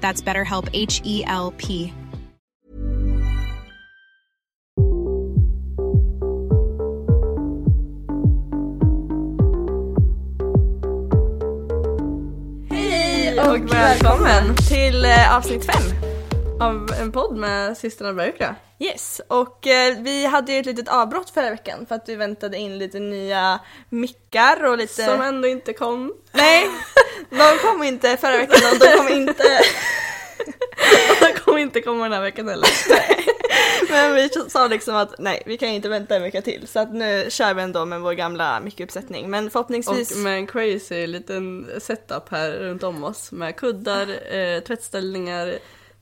That's BetterHelp H E L P. Hej och välkommen till eh, avsnitt fem av en podd med systrarna Bergkra. Yes, och eh, vi hade ju ett litet avbrott förra veckan för att vi väntade in lite nya mickar och lite... Som ändå inte kom. Nej, de kom inte förra veckan och de kom inte... De kommer inte komma den här veckan heller. Men vi sa liksom att nej, vi kan inte vänta en vecka till så att nu kör vi ändå med vår gamla mickuppsättning men förhoppningsvis... Och med en crazy liten setup här runt om oss med kuddar, eh, tvättställningar,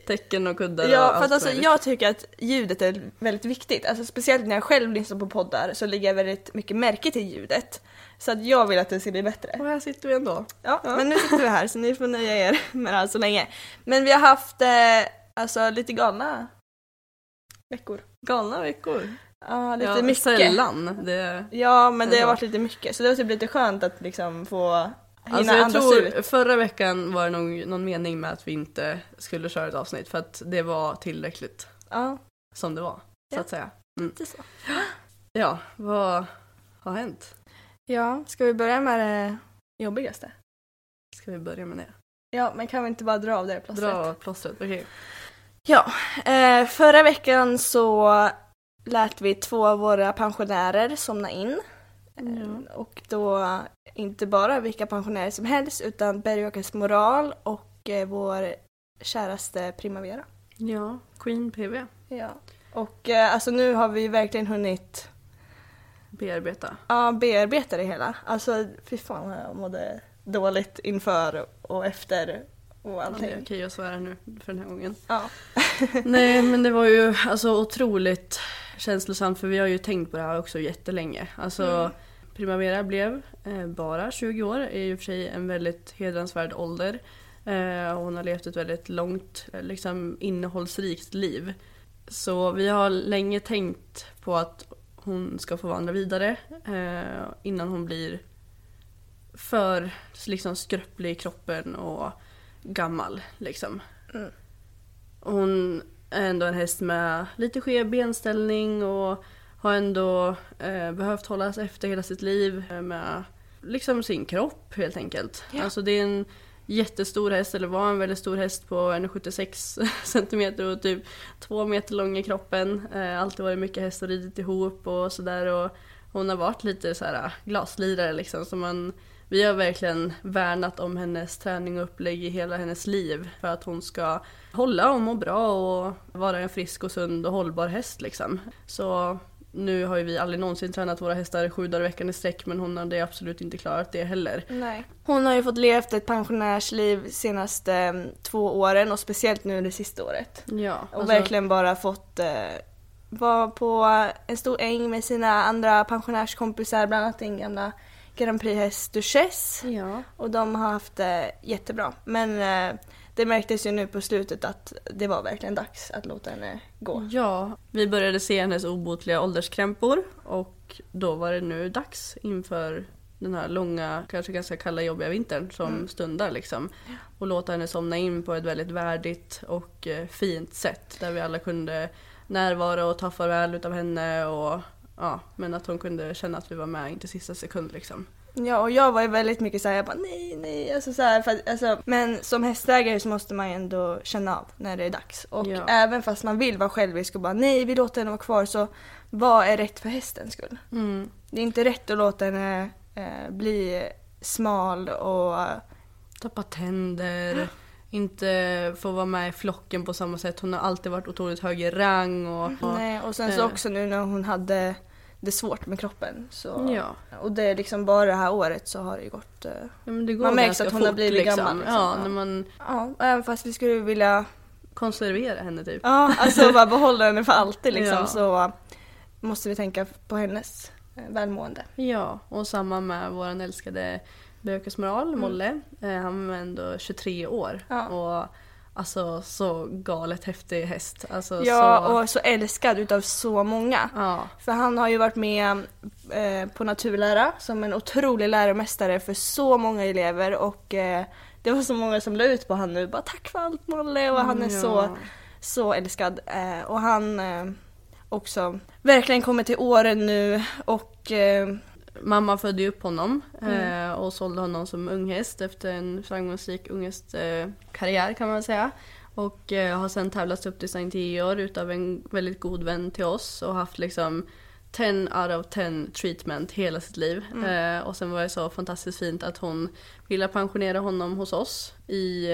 täcken och kuddar Ja, och för allt att alltså, möjligt. jag tycker att ljudet är väldigt viktigt. Alltså, speciellt när jag själv lyssnar på poddar så lägger jag väldigt mycket märke till ljudet. Så att jag vill att det ska bli bättre. Och här sitter vi ändå. Ja, men nu sitter vi här så ni får nöja er med det här så länge. Men vi har haft eh, alltså lite galna veckor. Galna veckor. Ja, lite ja, mycket. Sällan. Det... Ja, men det har Ja. varit lite mycket. Så det var typ lite skönt att liksom få Alltså jag tror ut. förra veckan var det nog någon mening med att vi inte skulle köra ett avsnitt för att det var tillräckligt Ja, som det var. Så Ja. att säga. Mm. lite så. Ja, vad har hänt? Ja, ska vi börja med det jobbigaste? Ska vi börja med det? Ja, men kan vi inte bara dra av det plåstret? Dra plåstret, okej. Ja, eh, förra veckan så lät vi två av våra pensionärer somna in. Eh, Och då inte bara vilka pensionärer som helst utan Bergåkers Moral och eh, vår käraste Primavera. Ja, Queen PV. Ja. Och eh, alltså nu har vi verkligen hunnit Bearbeta. ja, bearbeta det hela. Alltså fy fan vad jag mådde dåligt inför och efter och Ja, det allting. är okej att svära nu för den här gången. Ja. Nej men det var ju alltså otroligt känslosamt för vi har ju tänkt på det här också jättelänge. Alltså Primavera blev eh, bara 20 år, är ju i och för sig en väldigt hedransvärd ålder. Eh, hon har levt ett väldigt långt, eh, liksom innehållsrikt liv. Så vi har länge tänkt på att hon ska få vandra vidare innan hon blir för liksom skröplig i kroppen och gammal liksom. Mm. Hon är ändå en häst med lite skev benställning och har ändå eh, behövt hållas efter hela sitt liv eh, med liksom sin kropp helt enkelt. Ja. Alltså det är en jättestor häst, eller var en väldigt stor häst på 1,76 centimeter och typ två meter lång i kroppen. Eh, alltid varit mycket häst och ridit ihop och sådär och hon har varit lite så här glaslirare liksom så man vi har verkligen värnat om hennes träning och upplägg i hela hennes liv för att hon ska hålla och må bra och vara en frisk och sund och hållbar häst liksom. Så nu har ju vi aldrig någonsin tränat våra hästar sju dagar i veckan i sträck men hon hade absolut inte klarat det heller. Nej. Hon har ju fått levt ett pensionärsliv senaste mm, två åren och speciellt nu det sista året. Ja, Och alltså, verkligen bara fått eh, vara på en stor äng med sina andra pensionärskompisar, bland annat din gamla Grand Prix-häst Duchesse. Ja. Och de har haft det jättebra. Men eh, det märktes ju nu på slutet att det var verkligen dags att låta henne gå. Ja, vi började se hennes obotliga ålderskrämpor och då var det nu dags inför den här långa, kanske ganska kalla jobbiga vintern som Mm. stundar liksom. Och låta henne somna in på ett väldigt värdigt och eh, fint sätt där vi alla kunde närvara och ta farväl utav henne och ja, men att hon kunde känna att vi var med in till sista sekund liksom. Ja, och jag var ju väldigt mycket såhär, jag bara nej, nej, alltså så här, för att, alltså, Men som hästägare så måste man ju ändå känna av när det är dags. Och Ja. även fast man vill vara självisk och bara nej, vi låter henne vara kvar, så vad är rätt för hästens skull? Mm. Det är inte rätt att låta henne eh, bli smal och Tappa tänder, inte få vara med i flocken på samma sätt. Hon har alltid varit otroligt hög i rang och... och Nej, och sen så Eh. också nu när hon hade det svårt med kroppen. Så, Ja. Och det är liksom bara det här året så har det gått. eh, Ja, det Man märks att hon har fort, blivit liksom. gammal, liksom. Ja, när man Ja, även fast vi skulle vilja konserverar henne typ. ja, alltså bara behålla henne för alltid liksom Ja. så måste vi tänka på hennes eh, välmående. Ja, och samma med vår älskade Bökesmoral, Molle. Eh, han var ändå 23 år. Ja. Och alltså så galet häftig häst. Alltså, Ja, så... och så älskad utav så många. Ja, För han har ju varit med eh, på naturlära som en otrolig läromästare för så många elever och eh, det var så många som la ut på han nu bara tack för allt Molle och han är ja. så, så älskad. Eh, och han eh, också verkligen kommer till åren nu och eh, Mamma födde ju upp honom Mm. eh, och sålde honom som unghäst efter en framgångsrik unghästkarriär karriär kan man säga. Och eh, har sen tävlats upp till Sankt Georg utav en väldigt god vän till oss och haft liksom 10 out of 10 treatment hela sitt liv. Mm. Eh, och sen var det så fantastiskt fint att hon ville pensionera honom hos oss i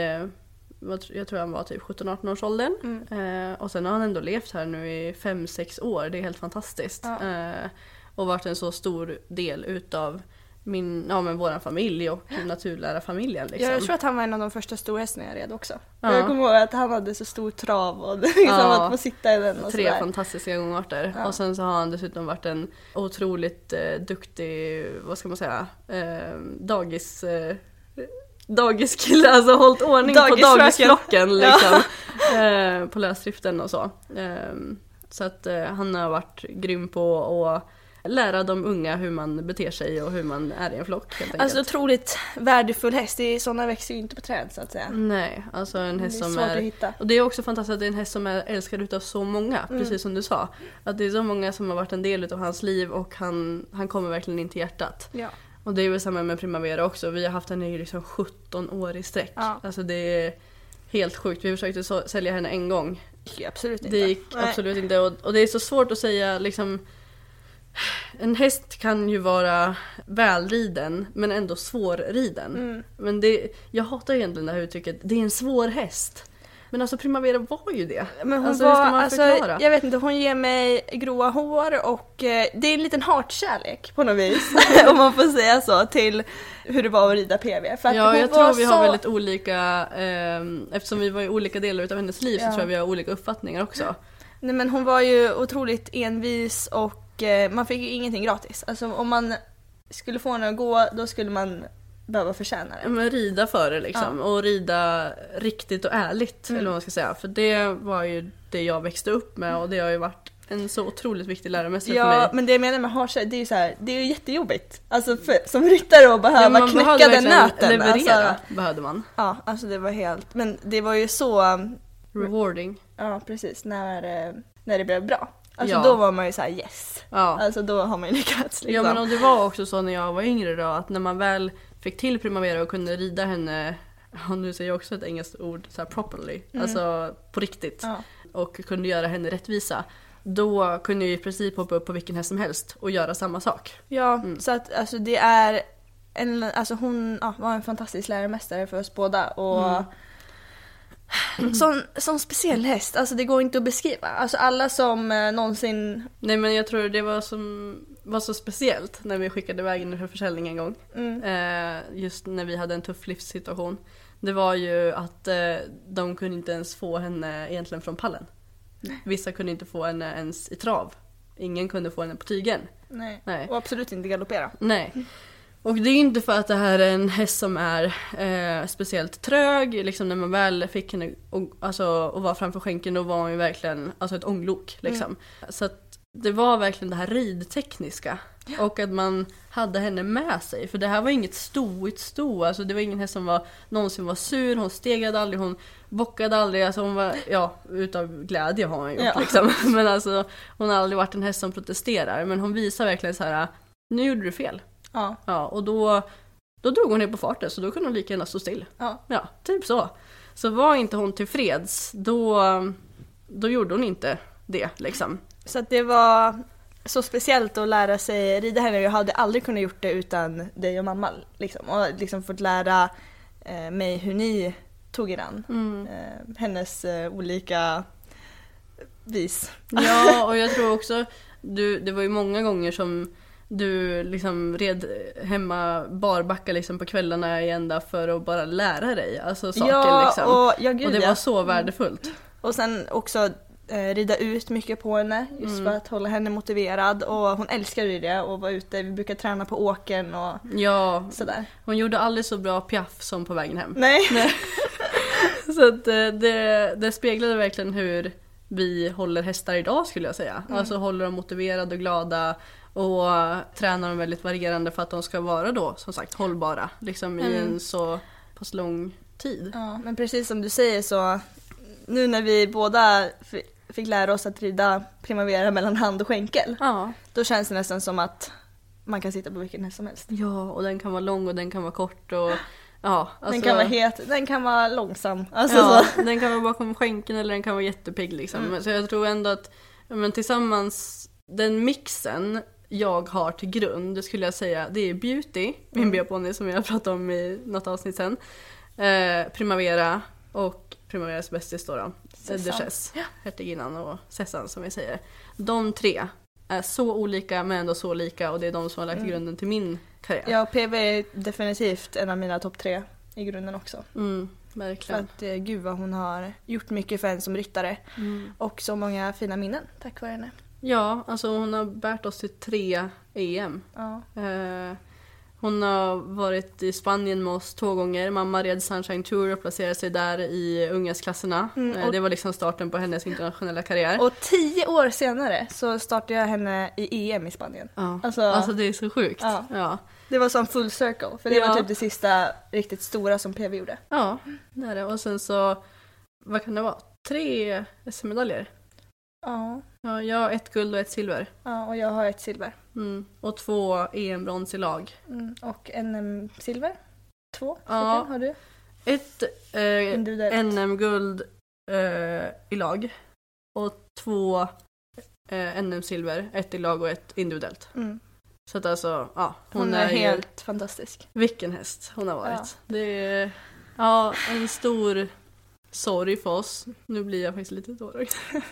jag tror han var typ 17-18 års åldern. Mm. Eh, och sen har han ändå levt här nu i 5-6 år, det är helt fantastiskt. Ja. Eh, och varit en så stor del utav min, ja men våran familj och naturlärarfamiljen liksom. jag tror att han var en av de första storhästarna jag red också. Ja. Jag kommer ihåg att han hade så stor trav och liksom Ja. att få sitta i den och Tre sådär. fantastiska gångarter. Ja. Och sen så har han dessutom varit en otroligt eh, duktig, vad ska man säga, eh, dagis... Eh, dagiskille, alltså hållit ordning på Dagisfröken. dagisflocken liksom. eh, på lösdriften och så. Eh, så att eh, han har varit grym på att lära de unga hur man beter sig och hur man är i en flock helt enkelt. Alltså otroligt värdefull häst, det är, sådana växer ju inte på träd så att säga. Nej, alltså en Det är häst som är... att hitta. Och det är också fantastiskt att det är en häst som är älskad utav så många, Mm. precis som du sa. Att det är så många som har varit en del utav hans liv och han, han kommer verkligen in till hjärtat. Ja. Och det är väl samma med Primavera också, vi har haft henne i liksom 17 år i sträck. Ja. Alltså det är helt sjukt, vi försökte sälja henne en gång. Det gick absolut inte. Det gick Nej. absolut inte och, och det är så svårt att säga liksom en häst kan ju vara välriden men ändå svårriden. Mm. Men det, jag hatar egentligen det här uttrycket, det är en svår häst. Men alltså Primavera var ju det. Men hon alltså, var, hur ska man alltså, förklara? jag vet inte, hon ger mig gråa hår och eh, det är en liten hatkärlek på något vis. om man får säga så, till hur det var att rida PV. För att Ja, jag tror vi så... har väldigt olika, ehm, eftersom vi var i olika delar av hennes liv Ja. så tror jag vi har olika uppfattningar också. Nej men hon var ju otroligt envis och eh, man fick ju ingenting gratis. Alltså om man skulle få henne att gå, då skulle man behöva förtjäna det. Men rida för det liksom. Och rida riktigt och ärligt, Mm. eller vad man ska säga. För det var ju det jag växte upp med och det har ju varit en så otroligt viktig läromästare för Ja, mig. men det jag menar med hatkärlek, det är ju så här, det är ju jättejobbigt. Alltså för, som ryttare att behöva man knäcka den nöten. leverera, Alltså, behövde man. ja, alltså det var helt, men det var ju så, um, Rewarding. ja precis, när, eh, när det blev bra. Alltså Ja. då var man ju så här yes. Ja. Alltså då har man ju lyckats liksom. Ja men och det var också så när jag var yngre då att när man väl fick till Primavera och kunde rida henne, och nu säger jag också ett engelskt ord, så här properly, alltså på riktigt. Mm. Ja. Och kunde göra henne rättvisa. Då kunde jag i princip hoppa upp på vilken häst som helst och göra samma sak. Ja, Mm. så att alltså det är en, alltså hon ja, var en fantastisk läromästare för oss båda och Mm. sån, sån speciell häst, alltså det går inte att beskriva. Alltså alla som eh, någonsin, Nej men jag tror det var, som, var så speciellt när vi skickade iväg henne för försäljning en gång. mm, Eh, just när vi hade en tuff livssituation. Det var ju att eh, de kunde inte ens få henne egentligen från pallen. Vissa kunde inte få henne ens i trav. Ingen kunde få henne på tygen. nej. Nej. Och absolut inte galoppera. Nej. Och det är inte för att det här är en häst som är eh, speciellt trög, liksom när man väl fick henne och, alltså, att vara framför skänken då var hon ju verkligen alltså ett ånglok. Liksom. Så att det var verkligen det här ridtekniska. Och att man hade henne med sig. För det här var inget stoigt sto, alltså det var ingen häst som var, någonsin var sur, hon stegrade aldrig, hon bockade aldrig, alltså hon var, ja, utav glädje har hon gjort Ja. liksom. Men alltså hon har aldrig varit en häst som protesterar. Men hon visar verkligen så här, nu gjorde du fel. Ja. Ja, och då, då drog hon ner på farten så då kunde hon lika gärna stå still. Ja. Ja, typ så. Så var inte hon tillfreds, då, då gjorde hon inte det liksom. Så att det var så speciellt att lära sig rida henne. Jag hade aldrig kunnat gjort det utan dig och mamma. Liksom. Och liksom fått lära eh, mig hur ni tog er an eh, hennes eh, olika vis. Ja, och jag tror också, du, det var ju många gånger som du liksom red hemma barbacka liksom på kvällarna i ända för att bara lära dig alltså saker ja, liksom. och, ja, gud, och det ja. var så värdefullt. Och sen också eh, rida ut mycket på henne just Mm. för att hålla henne motiverad och hon älskar ju det och vara ute. Vi brukar träna på åkern och Ja, sådär. hon gjorde aldrig så bra piaff som på vägen hem. Nej. Så att eh, det, det speglade verkligen hur vi håller hästar idag skulle jag säga. Alltså håller dem motiverade och glada och tränar dem väldigt varierande för att de ska vara då som sagt hållbara liksom i en så pass lång tid. Ja, men precis som du säger så nu när vi båda fick lära oss att rida primavera mellan hand och skänkel Ja. då känns det nästan som att man kan sitta på vilken häst som helst. ja, och den kan vara lång och den kan vara kort och ja. Alltså, den kan vara het, den kan vara långsam. Alltså ja, så. den kan vara bakom skänken eller den kan vara jättepigg liksom. Så jag tror ändå att men tillsammans, den mixen jag har till grund, skulle jag säga, det är Beauty, min B-ponny som jag pratade om i något avsnitt sen. Eh, Primavera och Primaveras bästis då, då. Sessan. Duchess, hertiginnan och Sessan som vi säger. De tre är så olika men ändå så lika och det är de som har lagt grunden till min karriär. Ja, PV är definitivt en av mina topp tre i grunden också. Mm, För verkligen. att eh, gud vad hon har gjort mycket för en som ryttare. Och så många fina minnen tack vare henne. Ja, alltså hon har bärt oss till tre EM. Ja. Eh, hon har varit i Spanien med oss två gånger. Mamma red Sunshine Tour och placerade sig där i ungdomsklasserna. Mm, Eh, och- det var liksom starten på hennes internationella karriär. Och tio år senare så startade jag henne i EM i Spanien. ja. alltså- alltså, det är så sjukt. Ja. Ja, Det var som full circle, för det Ja. var typ det sista riktigt stora som PV gjorde. ja det är det. Och sen så, vad kan det vara? Tre SM-medaljer. Ja. Ja, jag har ett guld och ett silver. ja, och jag har ett silver. Mm. Och två EM-brons i lag. Mm. Och en silver. Två Ja. stycken har du. Ett eh. NM-guld eh, i lag. Och två eh, NM-silver, ett i lag och ett individuellt. Mm. Så att alltså, ja. Hon, är ju- helt fantastisk. Vilken häst hon har varit. Ja. Det är ja, en stor sorg för oss. Nu blir jag faktiskt lite tårögd.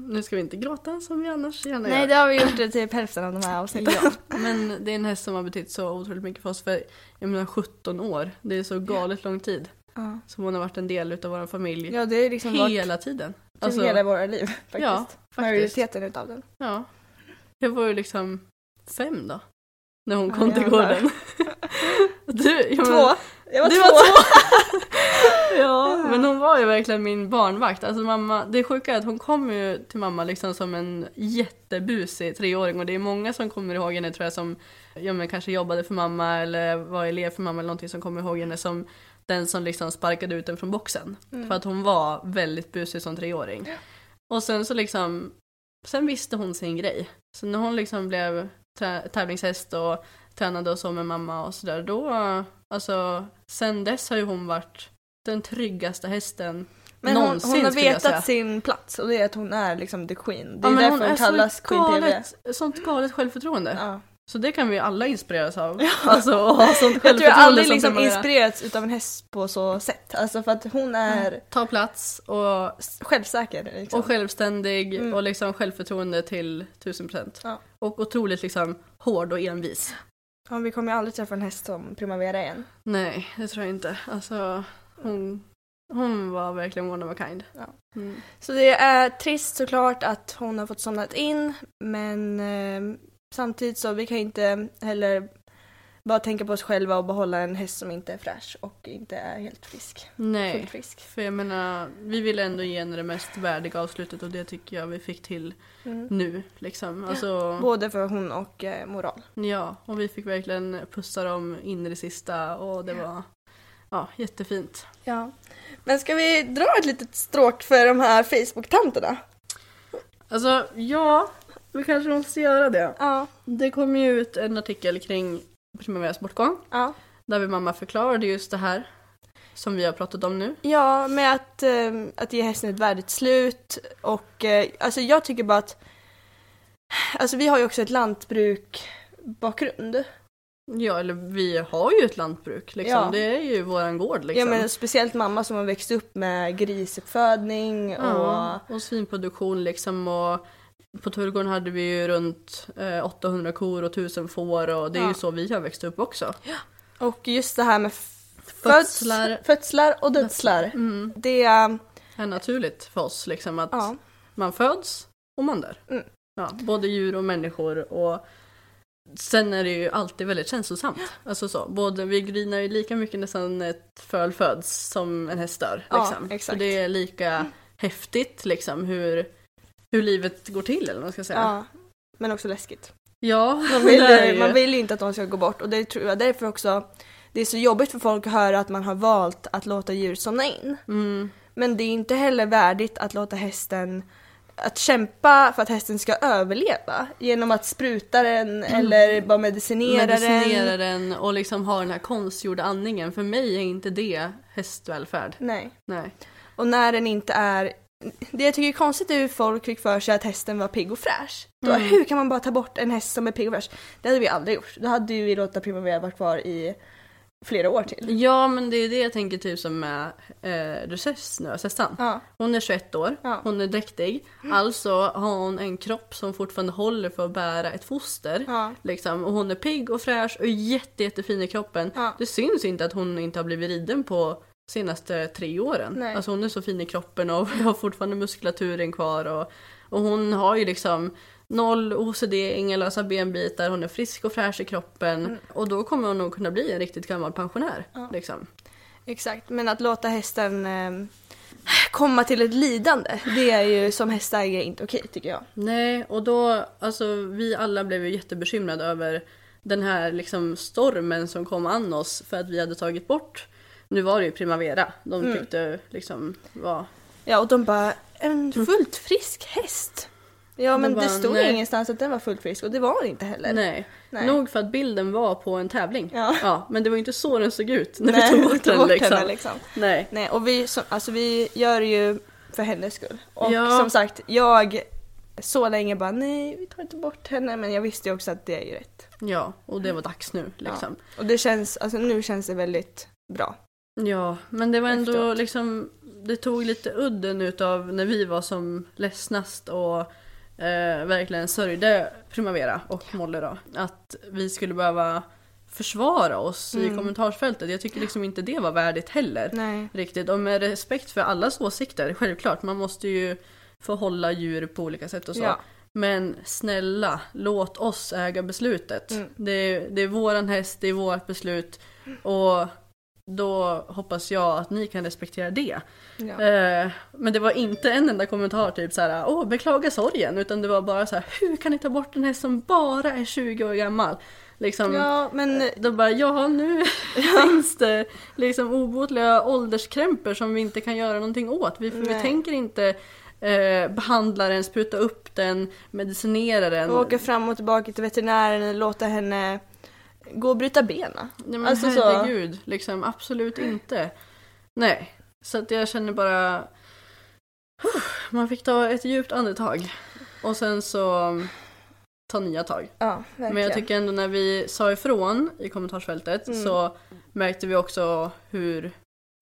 Nu ska vi inte gråta som vi annars gärna Nej, gör. det har vi gjort det typ hälften av de här avsnitten. Ja, men det är en häst som har betytt så otroligt mycket för oss. För jag menar 17 år, det är så galet lång tid. Ja. Som hon har varit en del utav vår familj. Ja, det är liksom varit hela tiden. typ Alltså, hela våra liv faktiskt. Ja, faktiskt. Majoriteten utav den. Ja. Jag var ju liksom fem då. När hon Ja, kom till jävlar. gården. Du, ja, men- Två! Jag var Du två! var Ja, men hon var ju verkligen min barnvakt. Alltså mamma, det sjuka är att hon kom ju till mamma liksom som en jättebusig treåring och det är många som kommer ihåg henne tror jag som ja, men kanske jobbade för mamma eller var elev för mamma eller någonting som kommer ihåg henne som den som liksom sparkade ut den från boxen. För att hon var väldigt busig som treåring. Och sen så liksom, sen visste hon sin grej. Så när hon liksom blev tävlingshäst och tränade och så med mamma och sådär då, alltså sen dess har ju hon varit den tryggaste hästen Men hon, någonsin hon har jag säga. vetat sin plats och det är att hon är liksom the queen. Det Ja, är men därför hon hon, kallas Queen PV. galet, sånt galet självförtroende. Ja. Så det kan vi alla inspireras av. Alltså att ha sånt Jag tror jag aldrig som liksom inspirerats utav en häst på så sätt. Alltså för att hon är Ta plats och, självsäker. Liksom. och självständig Mm. och liksom självförtroende till tusen procent. Ja. Och otroligt liksom hård och envis. Ja, vi kommer ju aldrig träffa en häst som Primavera igen. Nej, det tror jag inte. Alltså, hon, hon var verkligen one of a kind. Ja. Mm. Så det är trist såklart att hon har fått somnat in men eh, samtidigt så vi kan inte heller bara tänka på oss själva och behålla en häst som inte är fräsch och inte är helt frisk. Nej, frisk. för jag menar, vi ville ändå ge henne det mest värdiga avslutet och det tycker jag vi fick till nu. Liksom. Alltså, Både för hon och eh, moral. ja, och vi fick verkligen pussa dem in i det sista och det var ja, jättefint. Ja. Men ska vi dra ett litet stråk för de här Facebook-tanterna? Alltså, ja, vi kanske måste göra det. Ja. Det kom ju ut en artikel kring Primaveras bortgång Ja. där vi mamma förklarade just det här som vi har pratat om nu. Ja, med att, eh, att ge hästen ett värdigt slut och eh, alltså jag tycker bara att Alltså vi har ju också ett lantbruk-bakgrund. Ja, eller vi har ju ett lantbruk liksom. Ja. Det är ju våran gård liksom. Ja men speciellt mamma som har växt upp med grisuppfödning och Ja, och svinproduktion liksom och på Tullgården hade vi ju runt eh, 800 kor och 1000 får och det är Ja. ju så vi har växt upp också. Och just det här med Födslar. föds- födslar och dödslar. Mm. Det är, naturligt för oss liksom att ja, man föds och man dör. Mm. Ja, både djur och människor och sen är det ju alltid väldigt känslosamt. Alltså så, både, vi grinar ju lika mycket nästan ett föl föds som en häst dör. Ja, Liksom. exakt. Så det är lika häftigt liksom hur, hur livet går till eller vad man ska säga. ja, men också läskigt. Ja, Man vill, ju- man vill ju inte att de ska gå bort och det tror jag därför också det är så jobbigt för folk att höra att man har valt att låta djur somna in. Mm, Men det är inte heller värdigt att låta hästen att kämpa för att hästen ska överleva genom att spruta den eller bara medicinera, medicinera den. den och liksom ha den här konstgjorda andningen. För mig är inte det hästvälfärd. Nej. Nej. Och när den inte är... Det jag tycker är konstigt är hur folk fick för sig att hästen var pigg och fräsch. Då, Mm. Hur kan man bara ta bort en häst som är pigg och fräsch? Det hade vi aldrig gjort. Då hade vi låtit Primavera vara kvar i flera år till. Ja men det är det jag tänker typ som med eh, Recess nu, Sessan. Ja. Hon är 21 år, Ja. hon är dräktig. Alltså har hon en kropp som fortfarande håller för att bära ett foster. Ja. Liksom. Och hon är pigg och fräsch och jätte, jättefin i kroppen. Det syns inte att hon inte har blivit riden på senaste tre åren. Nej. Alltså hon är så fin i kroppen och har fortfarande muskulaturen kvar. Och, och hon har ju liksom noll OCD, inga lösa benbitar, hon är frisk och fräsch i kroppen. Mm. Och då kommer hon nog kunna bli en riktigt gammal pensionär. Liksom. Exakt, men att låta hästen eh, komma till ett lidande, det är ju som hästägare inte okej tycker jag. Nej, och då, alltså vi alla blev ju jättebekymrade över den här liksom stormen som kom an oss för att vi hade tagit bort, nu var det ju Primavera, de Mm. tyckte liksom var Ja, och de bara, en fullt frisk häst. Ja, men bara, det stod nej. ingenstans att den var fullt frisk och det var den inte heller. Nej. Nej. Nog för att bilden var på en tävling. Ja. men det var inte så den såg ut när Nej, vi tog bort den liksom. henne liksom. Nej. Nej, och vi, så, alltså, vi gör det ju för hennes skull. Och Ja. som sagt, jag så länge bara nej, vi tar inte bort henne, men jag visste ju också att det är ju rätt. Ja, och det var dags nu liksom. Och det känns, alltså nu känns det väldigt bra. Ja, men det var ändå Efteråt. liksom, det tog lite udden utav när vi var som ledsnast och eh, verkligen sörjde Primavera och Molle då. Att vi skulle behöva försvara oss i Mm. kommentarsfältet. Jag tycker liksom inte det var värdigt heller. Nej. Riktigt. Och med respekt för allas åsikter, självklart. Man måste ju få hålla djur på olika sätt och så. Ja. Men snälla, låt oss äga beslutet. Mm. Det, är, det är våran häst, det är vårt beslut. Och då hoppas jag att ni kan respektera det. Ja. Eh, men det var inte en enda kommentar typ så här, åh beklaga sorgen. Utan det var bara så här, hur kan ni ta bort en häst som bara är 20 år gammal? Liksom, ja, men de bara, ja nu finns det liksom obotliga ålderskrämpor som vi inte kan göra någonting åt. Vi, för vi tänker inte eh, behandla den, spruta upp den, medicinera den. åka fram och tillbaka till veterinären eller låta henne gå och bryta benen. Nej men Alltså så- herregud, liksom absolut inte. Nej, så att jag känner bara... Man fick ta ett djupt andetag. Och sen så um, ta nya tag. Ja. Men jag tycker ändå när vi sa ifrån i kommentarsfältet Mm. så märkte vi också hur,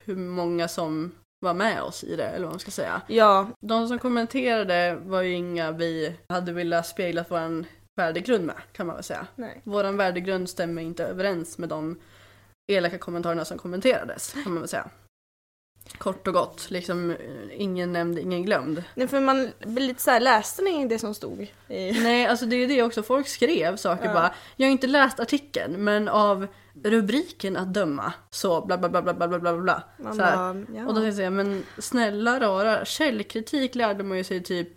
hur många som var med oss i det, eller vad man ska säga. Ja, De som kommenterade var ju inga vi hade velat spegla vår värdegrund med, kan man väl säga. nej. Våran värdegrund stämmer inte överens med de elaka kommentarerna som kommenterades, kan man väl säga. Kort och gott, liksom ingen nämnd, ingen glömd. Nej, för man blir lite såhär, läste ni det som stod? I... Nej, alltså det är ju det också. Folk skrev saker Ja. bara. Jag har inte läst artikeln, men av rubriken att döma så bla bla bla bla bla bla bla bla. Man bara, ja. Och då säger jag, men snälla rara, källkritik lärde man ju sig typ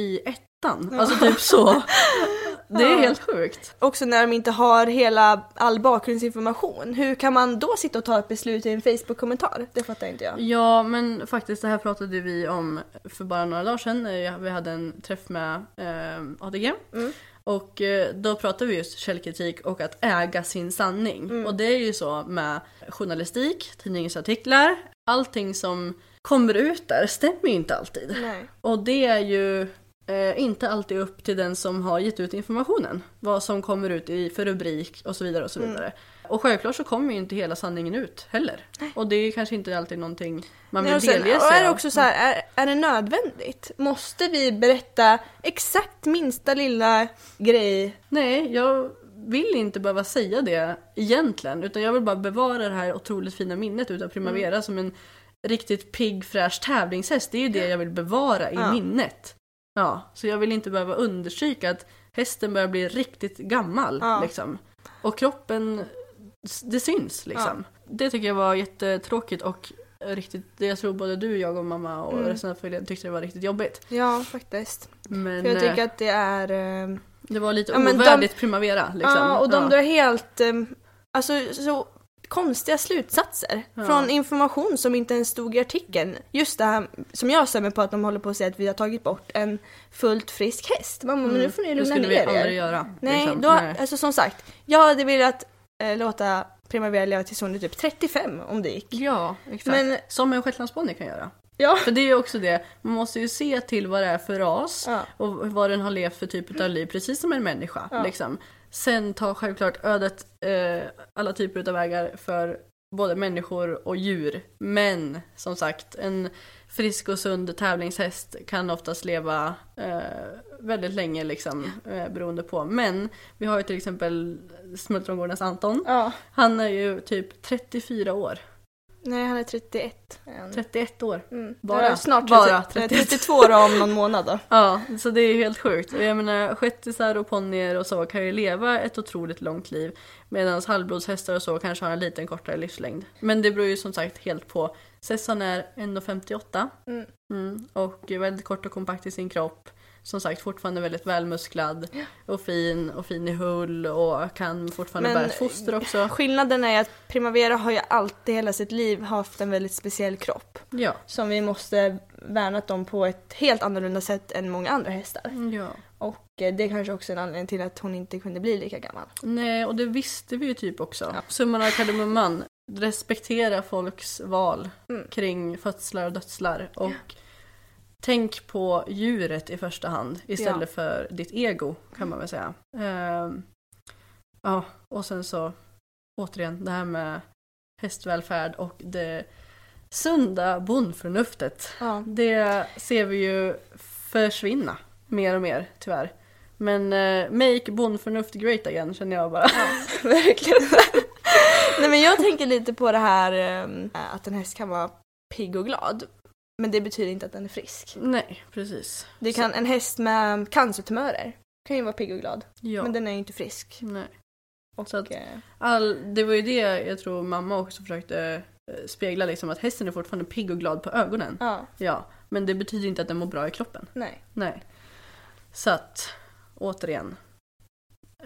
i ettan. Ja. Alltså typ så. Det är helt sjukt. Också när de inte har hela all bakgrundsinformation. Hur kan man då sitta och ta ett beslut i en Facebook-kommentar? Det fattar inte jag. Ja, men faktiskt det här pratade vi om för bara några dagar sedan. när Vi hade en träff med eh, ADG. Mm. Och eh, då pratade vi just källkritik och att äga sin sanning. Mm. Och det är ju så med journalistik, tidningsartiklar, allting som kommer ut där stämmer ju inte alltid. Nej. Och det är ju eh, inte alltid upp till den som har gett ut informationen. Vad som kommer ut i för rubrik och så vidare och så Mm. vidare. Och självklart så kommer ju inte hela sanningen ut heller. Och det är kanske inte alltid någonting man vill Nej, och sen, delge och sig är det också så här, är, är det nödvändigt? Måste vi berätta exakt minsta lilla grej? Nej, jag vill inte behöva säga det egentligen. Utan jag vill bara bevara det här otroligt fina minnet utav Primavera Mm. som en riktigt pigg fräsch tävlingshäst. Det är ju det jag vill bevara i Ja. minnet. Ja, så jag vill inte behöva understryka att hästen börjar bli riktigt gammal. Ja. Liksom. Och kroppen, det syns liksom. Det tycker jag var jättetråkigt och riktigt, det jag tror både du, jag och mamma och Mm. resten av familjen tyckte det var riktigt jobbigt. Ja, faktiskt. Men För jag tycker eh, att det är... eh, det var lite Ja, men de- ovärdigt Primavera. Liksom. Ja, och de Ja. drar helt... eh, Alltså så konstiga slutsatser Ja. från information som inte ens stod i artikeln. Just det här som jag stämmer på att de håller på att säga att vi har tagit bort en fullt frisk häst. Mamma, men nu får ni Mm. Det lugna skulle vi ner er. aldrig göra. Nej, liksom. då, Nej. alltså som sagt, jag hade velat eh, låta Primavera leva tills hon är typ 35 om det gick. Ja, exakt. Men- Som en shetlandsponny kan göra. Ja. För det är ju också det, man måste ju se till vad det är för ras Ja. och vad den har levt för typ av liv, precis som en människa. Ja. Liksom. Sen tar självklart ödet eh, alla typer av vägar för både människor och djur. Men som sagt, en frisk och sund tävlingshäst kan oftast leva eh, väldigt länge liksom, eh, beroende på. Men vi har ju till exempel Smultrongårdens Anton. ja. Han är ju typ 34 år. Nej, han är 31. är han. 31 år. Mm. Bara. Ja, snart 30, Bara eh, 31. 32 då om någon månad då. Ja, så det är ju helt sjukt. Och Jag menar, shettisar och ponnyer och så kan ju leva ett otroligt långt liv. Medan halvblodshästar och så kanske har en liten kortare livslängd. Men det beror ju som sagt helt på. Sessan är 1,58 Mm. mm, och är väldigt kort och kompakt i sin kropp. Som sagt fortfarande väldigt välmusklad och fin och fin i hull och kan fortfarande Men- bära ett foster också. Skillnaden är att Primavera har ju alltid hela sitt liv haft en väldigt speciell kropp. Ja. Som vi måste värnat om på ett helt annorlunda sätt än många andra hästar. ja. Och eh, det är kanske också en anledning till att hon inte kunde bli lika gammal. Nej, och det visste vi ju typ också. Ja. Summan av kardemumman, respektera folks val Mm. kring födslar och dödslar. Och tänk på djuret i första hand istället för ditt ego kan man väl säga. Ehm, ja, och sen så återigen det här med hästvälfärd och det sunda bondförnuftet. Ja. Det ser vi ju försvinna mer och mer tyvärr. Men eh, make bondförnuft great again känner jag bara. Verkligen. Nej men jag tänker lite på det här eh, att en häst kan vara pigg och glad. Men det betyder inte att den är frisk. Nej, precis. Det kan, en häst med cancertumörer kan ju vara pigg och glad. Ja. Men den är ju inte frisk. Nej. Och, Så att- eh, All, det var ju det jag tror mamma också försökte eh, spegla liksom att hästen är fortfarande pigg och glad på ögonen. ja, Ja, men det betyder inte att den mår bra i kroppen. nej. Nej. Så att, återigen.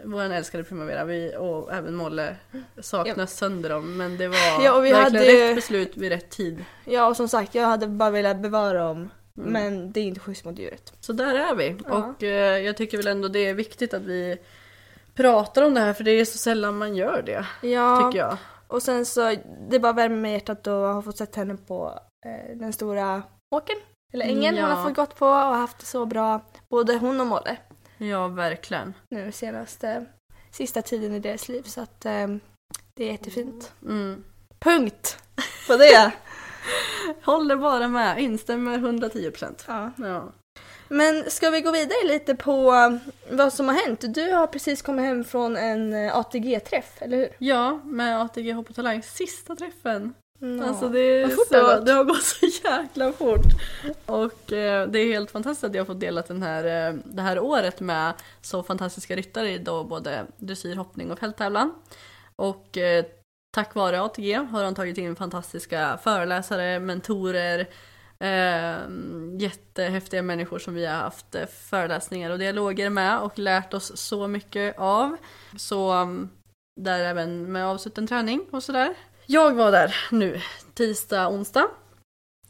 Vår älskade Primavera vi, och även Molle saknas sönder dem. Men det var Ja, verkligen hade rätt beslut vid rätt tid. Ja och som sagt, jag hade bara velat bevara dem. Mm. Men det är inte schysst mot djuret. Så där är vi. Ja. Och eh, jag tycker väl ändå det är viktigt att vi pratar om det här för det är så sällan man gör det. Ja, Tycker jag. och sen så, det bara värmer mig hjärtat att ha fått sett henne på eh, den stora åkern. Eller ängen Ja. hon har fått gått på och haft det så bra. Både hon och Molle. Ja, verkligen. Nu senaste, sista tiden i deras liv. Så att eh, det är jättefint. Mm. Punkt! På det! Håller bara med, instämmer 110%. ja. Ja. Men ska vi gå vidare lite på vad som har hänt? Du har precis kommit hem från en eh, ATG-träff, eller hur? ja, med ATG Hopp och Talang, sista träffen. Nå. Alltså det, är så, gått. det har gått så jäkla fort. Och eh, det är helt fantastiskt att jag har fått dela den här, eh, det här året med så fantastiska ryttare i då både dressyr, hoppning och fälttävlan. Och eh, tack vare ATG har de tagit in fantastiska föreläsare, mentorer, eh, jättehäftiga människor som vi har haft eh, föreläsningar och dialoger med och lärt oss så mycket av. Så um, där även med avsluten träning och sådär. Jag var där nu, tisdag, onsdag.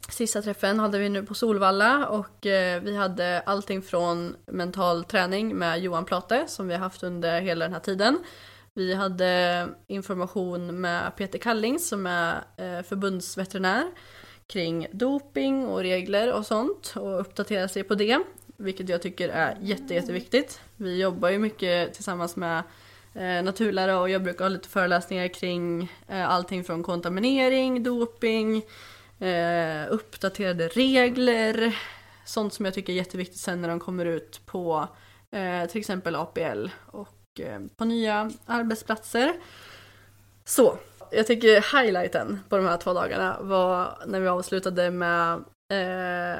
Sista träffen hade vi nu på Solvalla och eh, vi hade allting från mental träning med Johan Plate som vi har haft under hela den här tiden. Vi hade information med Peter Kalling som är eh, förbundsveterinär kring doping och regler och sånt och uppdatera sig på det. Vilket jag tycker är jätte, jätteviktigt. Vi jobbar ju mycket tillsammans med eh, naturlärare och jag brukar ha lite föreläsningar kring eh, allting från kontaminering, doping, eh, uppdaterade regler, sånt som jag tycker är jätteviktigt sen när de kommer ut på eh, till exempel APL och eh, på nya arbetsplatser. Så, jag tycker highlighten på de här två dagarna var när vi avslutade med eh,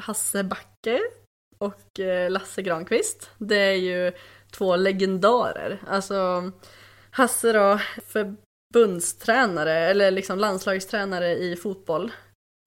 Hasse Backe och eh, Lasse Granqvist. Det är ju två legendarer. Alltså Hasse då, förbundstränare eller liksom landslagstränare i fotboll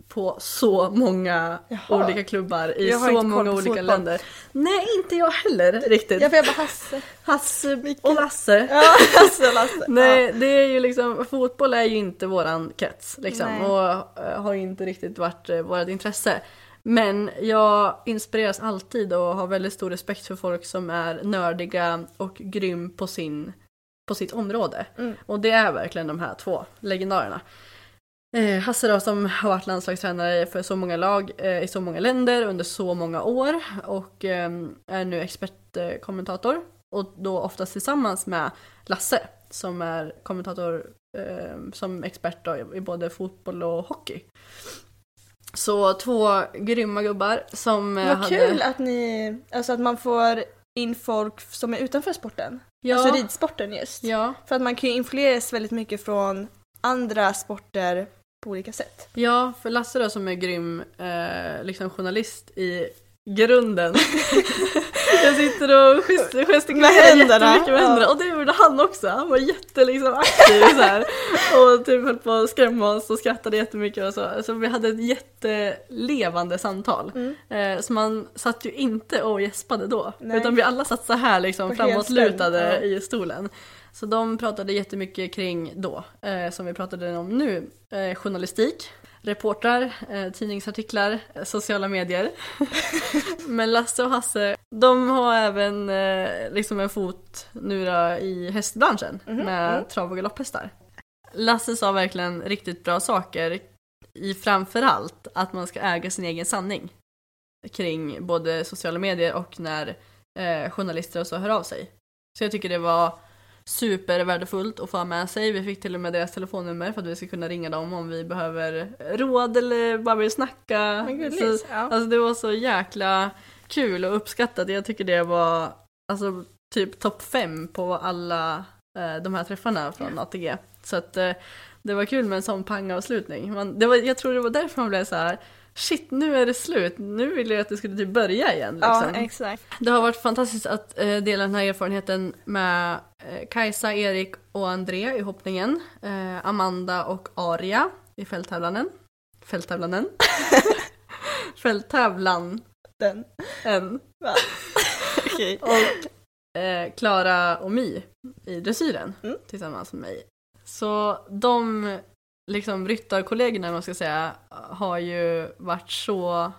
på så många Jaha. olika klubbar i så många olika fotboll. länder. Nej, inte jag heller riktigt. Ja, för jag bara Hasse. Hasse och Lasse. Ja, Hasse och Lasse. Nej, det är ju liksom, fotboll är ju inte våran krets liksom Nej. och eh, har inte riktigt varit eh, vårt intresse. Men jag inspireras alltid och har väldigt stor respekt för folk som är nördiga och grym på, sin, på sitt område. Mm. Och det är verkligen de här två legendarerna. Eh, Hasse då som har varit landslagstränare för så många lag eh, i så många länder under så många år och eh, är nu expertkommentator. Och då oftast tillsammans med Lasse som är kommentator eh, som expert då, i både fotboll och hockey. Så två grymma gubbar som eh, Vad hade... kul att ni, alltså att man får in folk som är utanför sporten. Ja, Alltså ridsporten just. ja, För att man kan ju influeras väldigt mycket från andra sporter på olika sätt. ja, för Lasse då som är grym eh, liksom journalist i grunden. Jag sitter och gest- gestikulerar Med händerna, jättemycket med ja. händerna och det gjorde han också. Han var jätte liksom, aktiv så här. och typ höll på att skrämma oss och skrattade jättemycket och så. Så vi hade ett jättelevande samtal. Mm. Eh, så man satt ju inte och gäspade då. Nej. Utan vi alla satt så här liksom På framåtlutade ja. i stolen. Så de pratade jättemycket kring då, eh, som vi pratade om nu, eh, journalistik, reportrar, eh, tidningsartiklar, eh, sociala medier. Men Lasse och Hasse, de har även eh, liksom en fot nu då i hästbranschen Mhm, med mm. trav och galopphästar. Lasse sa verkligen riktigt bra saker i framförallt att man ska äga sin egen sanning kring både sociala medier och när eh, journalister och så hör av sig. Så jag tycker det var supervärdefullt att få ha med sig. Vi fick till och med deras telefonnummer för att vi ska kunna ringa dem om vi behöver råd eller bara vill snacka. Men gud, Så, ja. alltså det var så jäkla kul och uppskattat. Jag tycker det var alltså, typ topp fem på alla eh, de här träffarna från ATG. Så att eh, det var kul med en sån pangavslutning. Man, det var, jag tror det var därför man blev så här. Shit, nu är det slut. Nu vill jag att det skulle typ börja igen. Liksom. Ja, exakt. Det har varit fantastiskt att eh, dela den här erfarenheten med eh, Kajsa, Erik och André i hoppningen. Eh, Amanda och Aria i fälttävlanen. Fälttävlanen? Fälttävlan. Den. En. Va? Okej. Och eh, Klara och My i dressyren Mm. tillsammans med mig. Så de liksom ryttarkollegorna, man ska säga, har ju varit så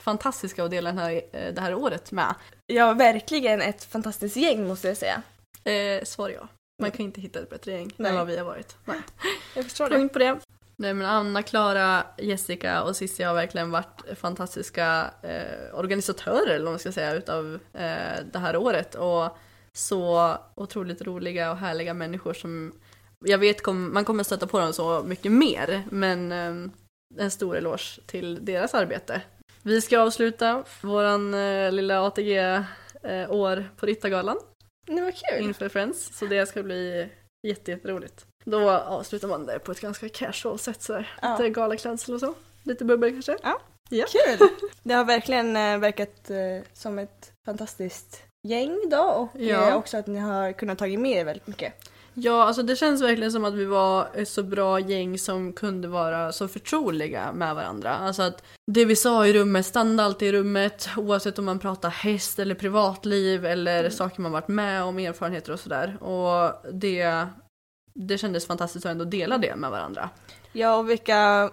fantastiska att dela den här, eh, det här året med. Ja, verkligen ett fantastiskt gäng måste jag säga. Eh, svar ja. Man kan inte hitta ett bättre gäng Nej. än vad vi har varit. Nej. Jag förstår det. Punkt på det. Nej men Anna, Klara, Jessica och Cissi har verkligen varit fantastiska eh, organisatörer eller vad man ska säga utav eh, det här året och så otroligt roliga och härliga människor som jag vet kom, man kommer stöta på dem så mycket mer men eh, en stor eloge till deras arbete. Vi ska avsluta våran eh, lilla ATG-år på Ryttargalan Det var kul. inför Friends så det ska bli jätte, jätteroligt. Då avslutar man det på ett ganska casual sätt sådär. Ja. Lite galaklädsel och så. Lite bubbel kanske. Ja. Ja. Kul! Det har verkligen eh, verkat eh, som ett fantastiskt gäng då och Ja. eh, också att ni har kunnat tagit med er väldigt mycket. Ja, alltså det känns verkligen som att vi var ett så bra gäng som kunde vara så förtroliga med varandra. Alltså att det vi sa i rummet stannade alltid i rummet oavsett om man pratar häst eller privatliv eller saker man varit med om, erfarenheter och sådär. Och det, det kändes fantastiskt att ändå dela det med varandra. Ja, och vilka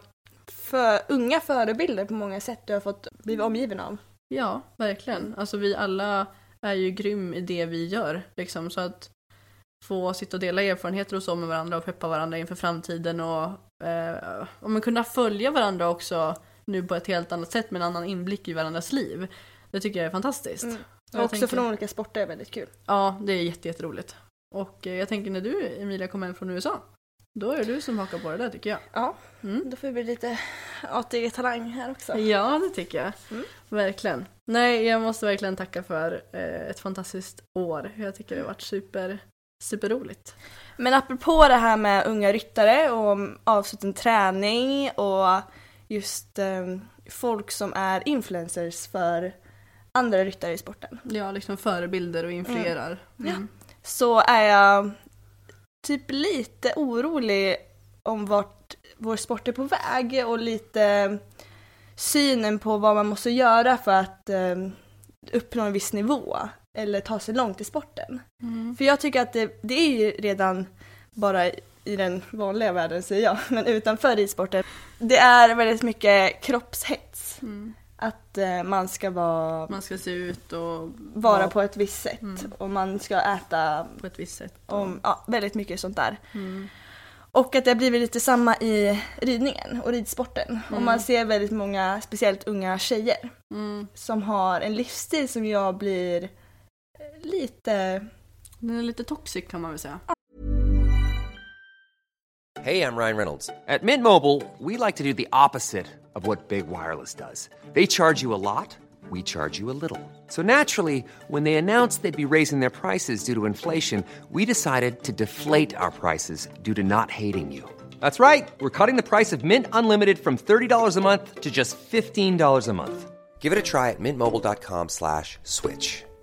för, unga förebilder på många sätt du har fått blivit omgiven av. Ja, verkligen. Alltså vi alla är ju grym i det vi gör. Liksom, så att få sitta och dela erfarenheter och så med varandra och peppa varandra inför framtiden och, eh, och men kunna följa varandra också nu på ett helt annat sätt med en annan inblick i varandras liv. Det tycker jag är fantastiskt. Mm. Och också tänker- från olika sporter är väldigt kul. Ja, det är jätte, jätteroligt. Och eh, jag tänker när du Emilia kommer hem från USA, då är det du som hakar på det där tycker jag. Ja, Mm. då får det bli lite ATG-talang här också. Ja, det tycker jag. Mm. Verkligen. Nej, jag måste verkligen tacka för eh, ett fantastiskt år. Jag tycker det har varit super, superroligt. Men apropå det här med unga ryttare och avsluten träning och just eh, folk som är influencers för andra ryttare i sporten. Ja, liksom förebilder och influerar. Mm. Så är jag typ lite orolig om vart vår sport är på väg och lite synen på vad man måste göra för att eh, uppnå en viss nivå eller ta sig långt i sporten. Mm. För jag tycker att det, det är ju redan bara i den vanliga världen säger jag, men utanför ridsporten. Det är väldigt mycket kroppshets. Mm. Att eh, man ska vara, Man ska se ut och vara på ett visst sätt Mm. och man ska äta på ett visst sätt. om, ja, väldigt mycket sånt där. Mm. Och att det har blivit lite samma i ridningen och ridsporten. Och Mm. man ser väldigt många, speciellt unga tjejer, Mm. som har en livsstil som jag blir lite... Den är lite toxic kan man väl säga. Hey, I'm Ryan Reynolds. At Mint Mobile, we like to do the opposite of what Big Wireless does. They charge you a lot, we charge you a little. So naturally, when they announced they'd be raising their prices due to inflation, we decided to deflate our prices due to not hating you. That's right. We're cutting the price of Mint Unlimited from $30 a month to just $15 a month. Give it a try at mintmobile.com slash switch.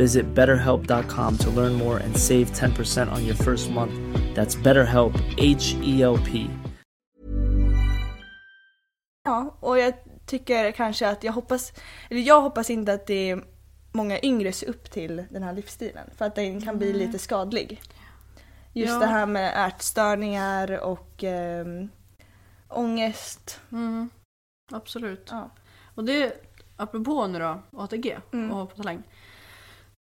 Visit betterhelp.com to learn more and save 10% on your first month. That's BetterHelp, H E L P. Ja, och jag tycker kanske att jag hoppas, eller jag hoppas inte att det är många yngre ser upp till den här livsstilen. För att den kan bli lite skadlig. Just Ja. det här med ätstörningar och ehm, ångest. Mm. Absolut. Ja. Och det, apropå nu då, ATG Mm. och på talang.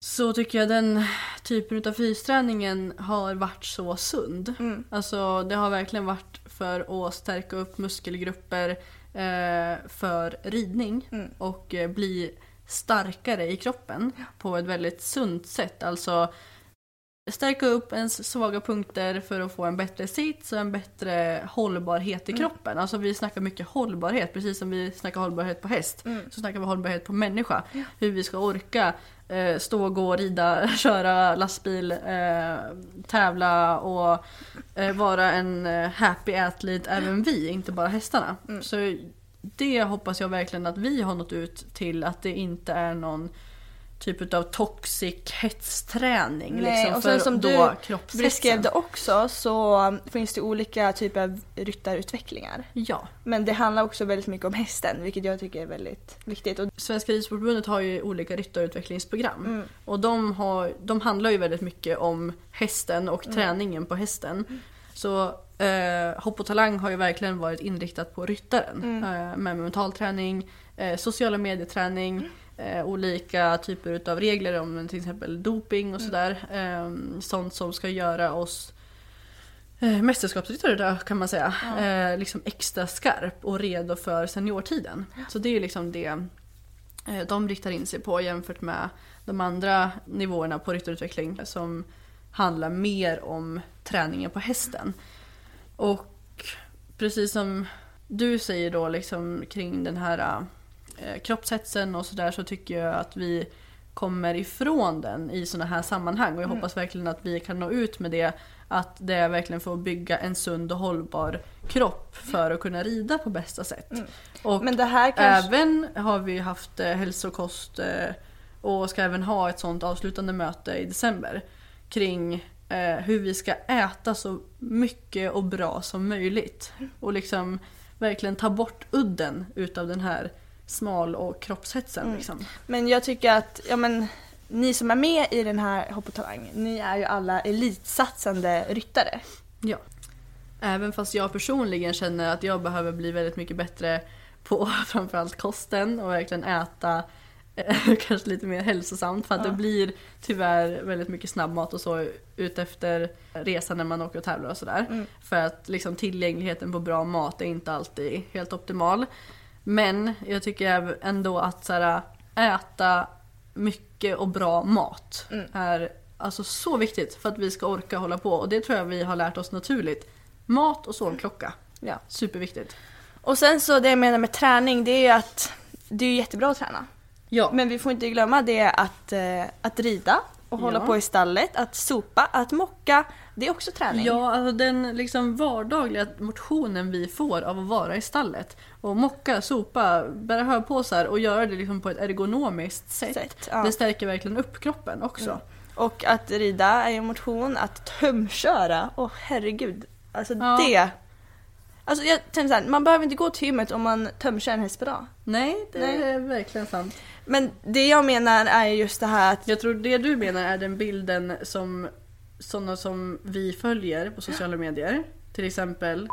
Så tycker jag den typen av fysträningen har varit så sund. Mm. Alltså det har verkligen varit för att stärka upp muskelgrupper eh, för ridning Mm. och eh, bli starkare i kroppen på ett väldigt sunt sätt. Alltså stärka upp ens svaga punkter för att få en bättre sits och en bättre hållbarhet i Mm. kroppen. Alltså vi snackar mycket hållbarhet, precis som vi snackar hållbarhet på häst. Mm. Så snackar vi hållbarhet på människa. Hur vi ska orka stå, gå, rida, köra lastbil, eh, tävla och eh, vara en eh, happy athlete även vi, inte bara hästarna. Mm. Så det hoppas jag verkligen att vi har nått ut till att det inte är någon typ av toxic hetsträning. Nej, liksom, och sen för som du beskrev det också så finns det olika typer av ryttarutvecklingar. Ja. Men det handlar också väldigt mycket om hästen, vilket jag tycker är väldigt viktigt. Och, Svenska Ridsportförbundet har ju olika ryttarutvecklingsprogram. mm, Och de, har, de handlar ju väldigt mycket om hästen och Mm. träningen på hästen. Så eh, Hopp och Talang har ju verkligen varit inriktat på ryttaren. Mm. Eh, med mental träning, eh, sociala medieträning, eh, olika typer utav regler om till exempel doping och Mm. sådär. Eh, sånt som ska göra oss eh, mästerskapsryttare kan man säga. Eh, liksom extra skarp och redo för seniortiden. Så det är liksom det eh, de riktar in sig på jämfört med de andra nivåerna på ryttarutveckling som handlar mer om träningen på hästen. Och precis som du säger då liksom kring den här kroppshetsen och sådär så tycker jag att vi kommer ifrån den i sådana här sammanhang och jag hoppas verkligen att vi kan nå ut med det att det är verkligen för att bygga en sund och hållbar kropp för att kunna rida på bästa sätt. Och Men det här kanske... även har vi haft eh, hälsokost eh, och ska även ha ett sånt avslutande möte i december kring eh, hur vi ska äta så mycket och bra som möjligt. Och liksom verkligen ta bort udden utav den här smal och kroppshetsen. Liksom. Men jag tycker att, ja men ni som är med i den här Hopp och Talang, ni är ju alla elitsatsande ryttare. Ja. Även fast jag personligen känner att jag behöver bli väldigt mycket bättre på framförallt kosten och verkligen äta eh, kanske lite mer hälsosamt för att det blir tyvärr väldigt mycket snabbmat och så utefter resan när man åker och tävlar och sådär. För att liksom tillgängligheten på bra mat är inte alltid helt optimal. Men jag tycker ändå att så här, äta mycket och bra mat är alltså så viktigt för att vi ska orka hålla på och det tror jag vi har lärt oss naturligt. Mat och sovklocka. Ja. Superviktigt. Och sen så det jag menar med träning, det är ju att det är jättebra att träna. Ja. Men vi får inte glömma det att, eh, att rida och hålla Ja. på i stallet, att sopa, att mocka. Det är också träning. Ja, alltså den liksom vardagliga motionen vi får av att vara i stallet. Och mocka, sopa, bära höpåsar och göra det liksom på ett ergonomiskt sätt. Sätt, ja. Det stärker verkligen upp kroppen också. Och att rida är ju motion, att tömköra, åh herregud. Alltså Ja. det. Alltså jag tänker så här, man behöver inte gå till gymmet om man tömkör en häst dag. Nej, det Nej. är verkligen sant. Men det jag menar är just det här att Jag tror det du menar är den bilden som sådana som vi följer på sociala medier. Till exempel.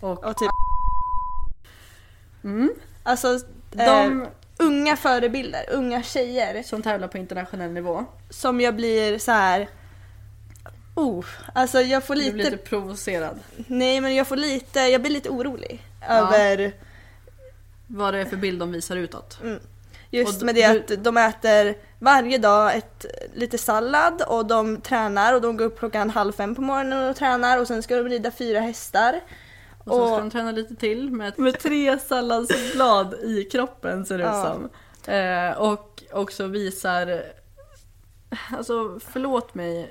Och och typ, mm, alltså de eh, unga förebilder, unga tjejer som tävlar på internationell nivå. som jag blir så här. Oh, alltså jag får Du lite, blir lite provocerad. nej men jag får lite, jag blir lite orolig över Vad det är för bild de visar utåt. Just Och med det du- att de äter varje dag ett, lite sallad och de tränar och de går upp klockan halv fem på morgonen och tränar och sen ska de rida fyra hästar. Och så ska de träna lite till med, med tre salladsblad i kroppen ser det ut Ja. som. Eh, och också visar, alltså förlåt mig,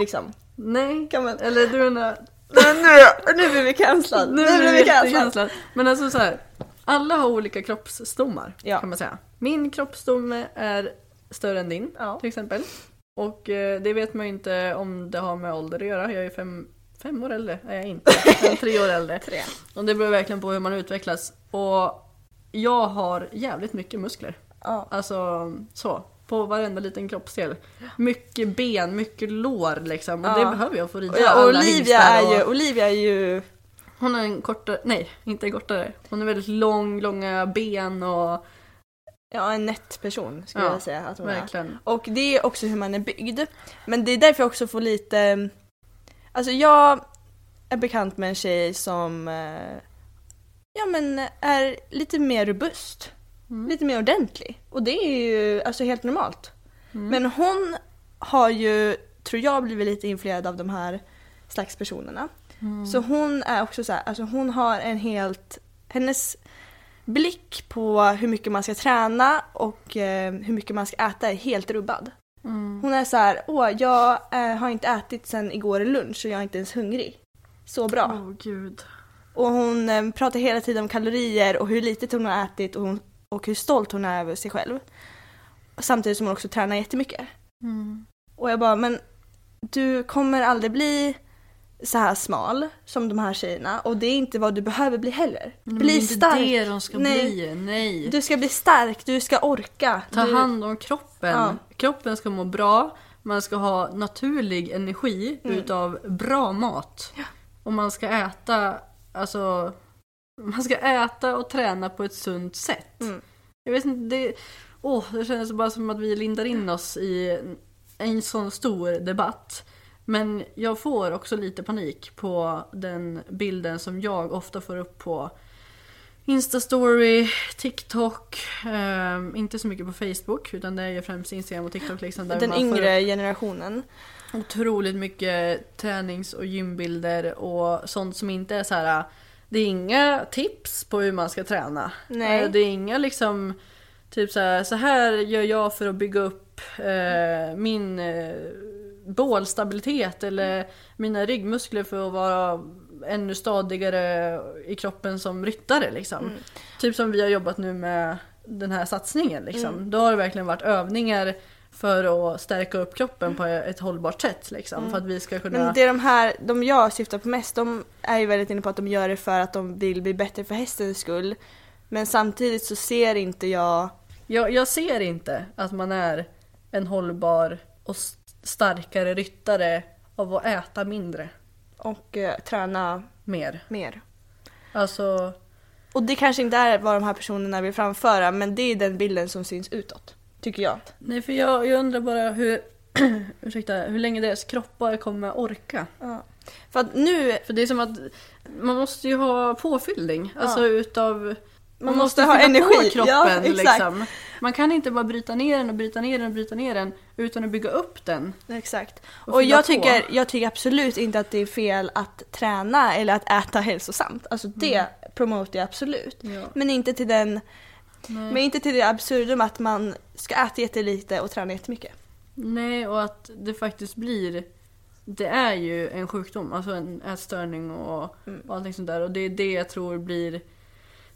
Liksom. nej, Kan man- eller du menar, Men nu, nu blir vi cancellad! nu Nu blir vi cancellad! Men alltså så här, alla har olika kroppsstommar Ja. kan man säga. Min kroppsstomme är större än din Ja. till exempel. Och eh, det vet man ju inte om det har med ålder att göra. Jag är fem, fem år äldre, är jag inte. Jag är tre år äldre. Tre. Och det beror verkligen på hur man utvecklas. Och jag har jävligt mycket muskler. Ja. Alltså så. På varenda liten kroppsdel. Mycket ben, mycket lår liksom. Och Ja. det behöver jag för att rida ja, alla Olivia är och- ju, Olivia är ju, Hon har en kortare, nej inte kortare. Hon är väldigt lång, långa ben och ja en nätt person skulle Ja, jag säga att hon är. verkligen. Och det är också hur man är byggd. Men det är därför jag också får lite... Alltså jag är bekant med en tjej som eh, ja men är lite mer robust. Lite mer ordentlig. Och det är ju alltså helt normalt. Men hon har ju, tror jag, blivit lite influerad av de här slags personerna. Så hon är också så här, alltså hon har en helt, hennes blick på hur mycket man ska träna och eh, hur mycket man ska äta är helt rubbad. Hon är så här, åh jag eh, har inte ätit sen igår lunch och jag är inte ens hungrig. Så bra. Åh gud. Och hon eh, pratar hela tiden om kalorier och hur litet hon har ätit och, hon, och hur stolt hon är över sig själv. Samtidigt som hon också tränar jättemycket. Och jag bara, men du kommer aldrig bli så här smal som de här tjejerna och det är inte vad du behöver bli heller. Men Bli det är inte stark. det de ska Nej. bli, nej. Du ska bli stark, du ska orka. Ta du... hand om kroppen. Ja. Kroppen ska må bra. Man ska ha naturlig energi Mm. utav bra mat. Och man ska äta, alltså man ska äta och träna på ett sunt sätt. Mm. Jag vet inte, det, åh, det känns bara som att vi lindar in oss i en sån stor debatt. Men jag får också lite panik på den bilden som jag ofta får upp på Instastory, TikTok, eh, inte så mycket på Facebook utan det är ju främst Instagram och TikTok liksom. Där Den yngre generationen. otroligt mycket tränings och gymbilder och sånt som inte är så här. Det är inga tips på hur man ska träna. Nej. Eh, Det är inga liksom typ så här, så här gör jag för att bygga upp eh, min eh, bålstabilitet eller mina ryggmuskler för att vara ännu stadigare i kroppen som ryttare liksom. Typ som vi har jobbat nu med den här satsningen liksom. Då har det verkligen varit övningar för att stärka upp kroppen på ett hållbart sätt liksom. För att vi ska kunna... Men det är de här, de jag syftar på mest, de är ju väldigt inne på att de gör det för att de vill bli bättre för hästens skull. Men samtidigt så ser inte jag Jag, jag ser inte att man är en hållbar och s- starkare ryttare av att äta mindre. och eh, träna Mer. mer. Alltså, Och det kanske inte är vad de här personerna vill framföra men det är den bilden som syns utåt. Tycker jag. nej för jag, jag undrar bara hur, ursäkta, hur länge deras kroppar kommer orka. För att nu, För det är som att man måste ju ha påfyllning. Alltså utav... Man, måste ha fylla energi. på kroppen Ja, liksom. Man kan inte bara bryta ner den och bryta ner den och bryta ner den utan att bygga upp den. exakt. Och Och jag på. tycker, jag tycker absolut inte att det är fel att träna eller att äta hälsosamt. Alltså det promotar jag absolut. Ja. Men inte till den, men inte till det absurdum att man ska äta jättelite och träna jättemycket. Nej, och att det faktiskt blir... Det är ju en sjukdom, alltså en ätstörning och, och allting sånt där. Och det är det jag tror blir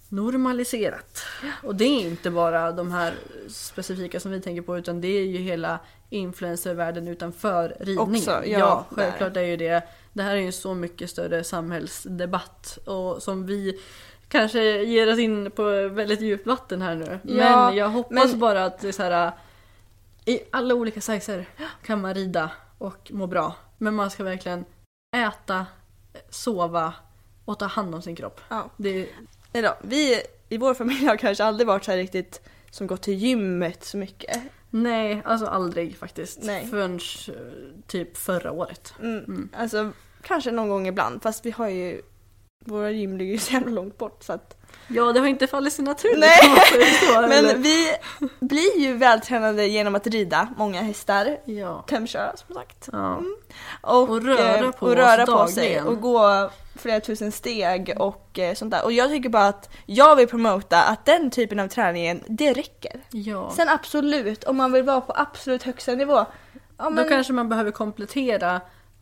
normaliserat. Och det är inte bara de här specifika som vi tänker på utan det är ju hela influencervärlden utanför ridningen. Också, ja, självklart är ju det. Det här är ju så mycket större samhällsdebatt och som vi kanske ger oss in på väldigt djupt vatten här nu. Ja, men jag hoppas men- bara att det är så här i alla olika sizer kan man rida och må bra. Men man ska verkligen äta, sova och ta hand om sin kropp. Ja. Det, Nej då, vi i vår familj har kanske aldrig varit så här riktigt som gått till gymmet så mycket. nej, alltså aldrig faktiskt. Nej. Förrän eh, typ förra året. Mm. Alltså kanske någon gång ibland fast vi har ju våra gym ligger ju så jävla långt bort så att Ja, det har inte fallit sig naturligt. Nej, så, eller? Men vi blir ju vältränade genom att rida många hästar, Ja. tömköra som sagt. ja. Och, Och röra eh, på och röra på sig och gå flera tusen steg och eh, sånt där. Och jag tycker bara att jag vill promota att den typen av träningen, det räcker. ja. Sen absolut, om man vill vara på absolut högsta nivå. Ja, men, Då kanske man behöver komplettera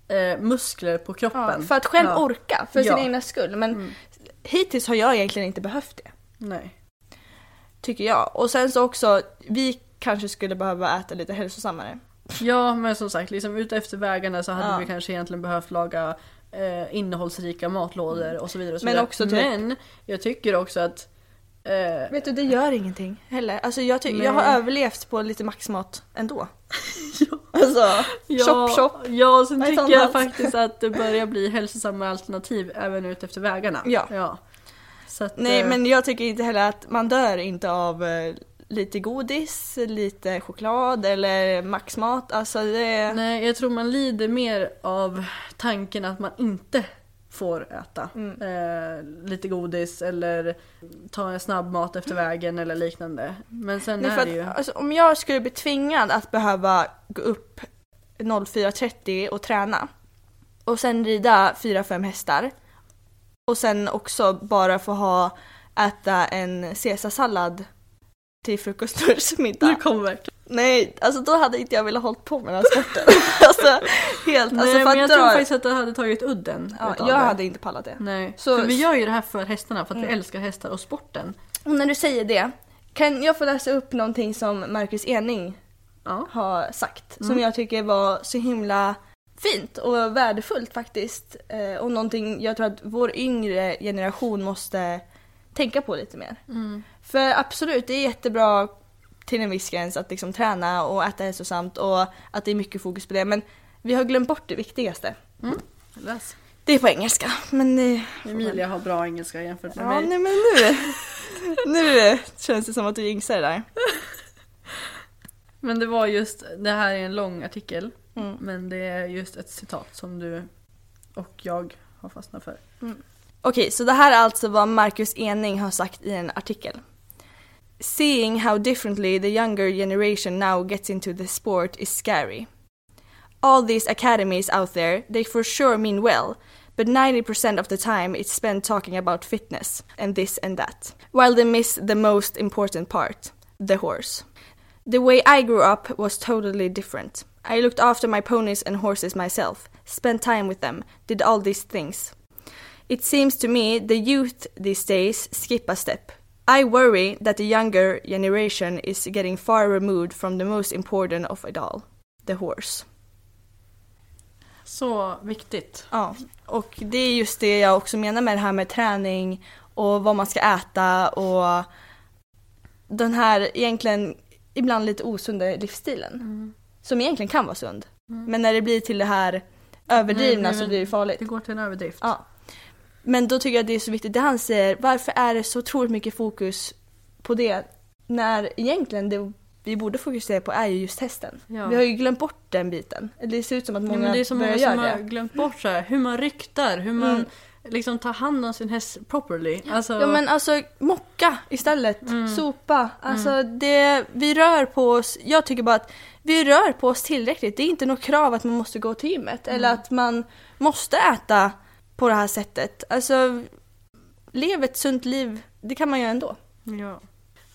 eh, muskler på kroppen. ja, för att själv orka, för sin egna skull. Men Mm. hittills har jag egentligen inte behövt det. Nej. Tycker jag. Och sen så också, vi kanske skulle behöva äta lite hälsosammare. Ja, men som sagt, liksom ute efter vägarna så hade Ja. vi kanske egentligen behövt laga eh, innehållsrika matlådor och så vidare. Och så Men vidare. också typ- Men jag tycker också att eh, Vet du, det gör ingenting heller. Alltså jag, ty- Nej. jag har överlevt på lite maxmat ändå. Alltså, Ja, chop chop. Ja, och sen Nej, tycker sånt jag allt. faktiskt att det börjar bli hälsosamma alternativ även ute efter vägarna. Ja. ja. Så att, Nej eh, men jag tycker inte heller att man dör inte av eh, lite godis, lite choklad eller maxmat. Alltså det... Nej, jag tror man lider mer av tanken att man inte får äta Mm. eh, lite godis eller ta en snabbmat efter vägen eller liknande. Men sen Nej, är för det ju... att, alltså, om jag skulle bli tvingad att behöva gå upp 04.30 och träna och sen rida 4-5 hästar och sen också bara få ha äta en caesarsallad till frukost, lunch middag. Du kommer verkligen. Nej, alltså då hade inte jag velat hålla på med den här sporten. alltså helt, alltså Nej, för men jag tror faktiskt att det hade tagit udden ja, jag det. hade inte pallat det. Nej, Så- för vi gör ju det här för hästarna för att Mm. vi älskar hästar och sporten. Och när du säger det, kan jag få läsa upp någonting som Marcus Ening Ja. har sagt som Mm. jag tycker var så himla fint och värdefullt faktiskt. Eh, och någonting jag tror att vår yngre generation måste tänka på lite mer. Mm. För absolut, det är jättebra till en viss gräns att liksom träna och äta hälsosamt och att det är mycket fokus på det. Men vi har glömt bort det viktigaste. Läs. Det är på engelska. Men eh, Emilia har bra engelska jämfört med Ja, mig. nej men nu, nu känns det som att du jinxar det där. Men det var just, det här är en lång artikel. Mm. Men det är just ett citat som du och jag har fastnat för. Okej, så det här är alltså vad Marcus Ening har sagt i en artikel. Seeing how differently the younger generation now gets into the sport is scary. All these academies out there, they for sure mean well, but 90% of the time it's spent talking about fitness and this and that, while they miss the most important part the horse. The way I grew up was totally different. I looked after my ponies and horses myself, spent time with them, did all these things. It seems to me the youth these days skip a step. I worry that the younger generation is getting far removed from the most important of it all, the horse. Så viktigt. Ja, och det är just det jag också menar med det här med träning och vad man ska äta och den här egentligen ibland lite osunda livsstilen. Som egentligen kan vara sund. Men när det blir till det här överdrivna Nej, så men blir det farligt. Det går till en överdrift. Ja. Men då tycker jag det är så viktigt det han säger, varför är det så otroligt mycket fokus på det när egentligen det vi borde fokusera på är ju just hästen. Ja. Vi har ju glömt bort den biten. Det ser ut som att Ja, många men det är så många som har det. glömt bort så här, hur man ryktar, hur man Mm. liksom tar hand om sin häst properly. Alltså, Ja men alltså mocka istället, sopa. Alltså det, vi rör på oss, jag tycker bara att vi rör på oss tillräckligt. Det är inte något krav att man måste gå till gymmet eller att man måste äta på det här sättet. Alltså lev ett sunt liv, det kan man göra ändå. Ja.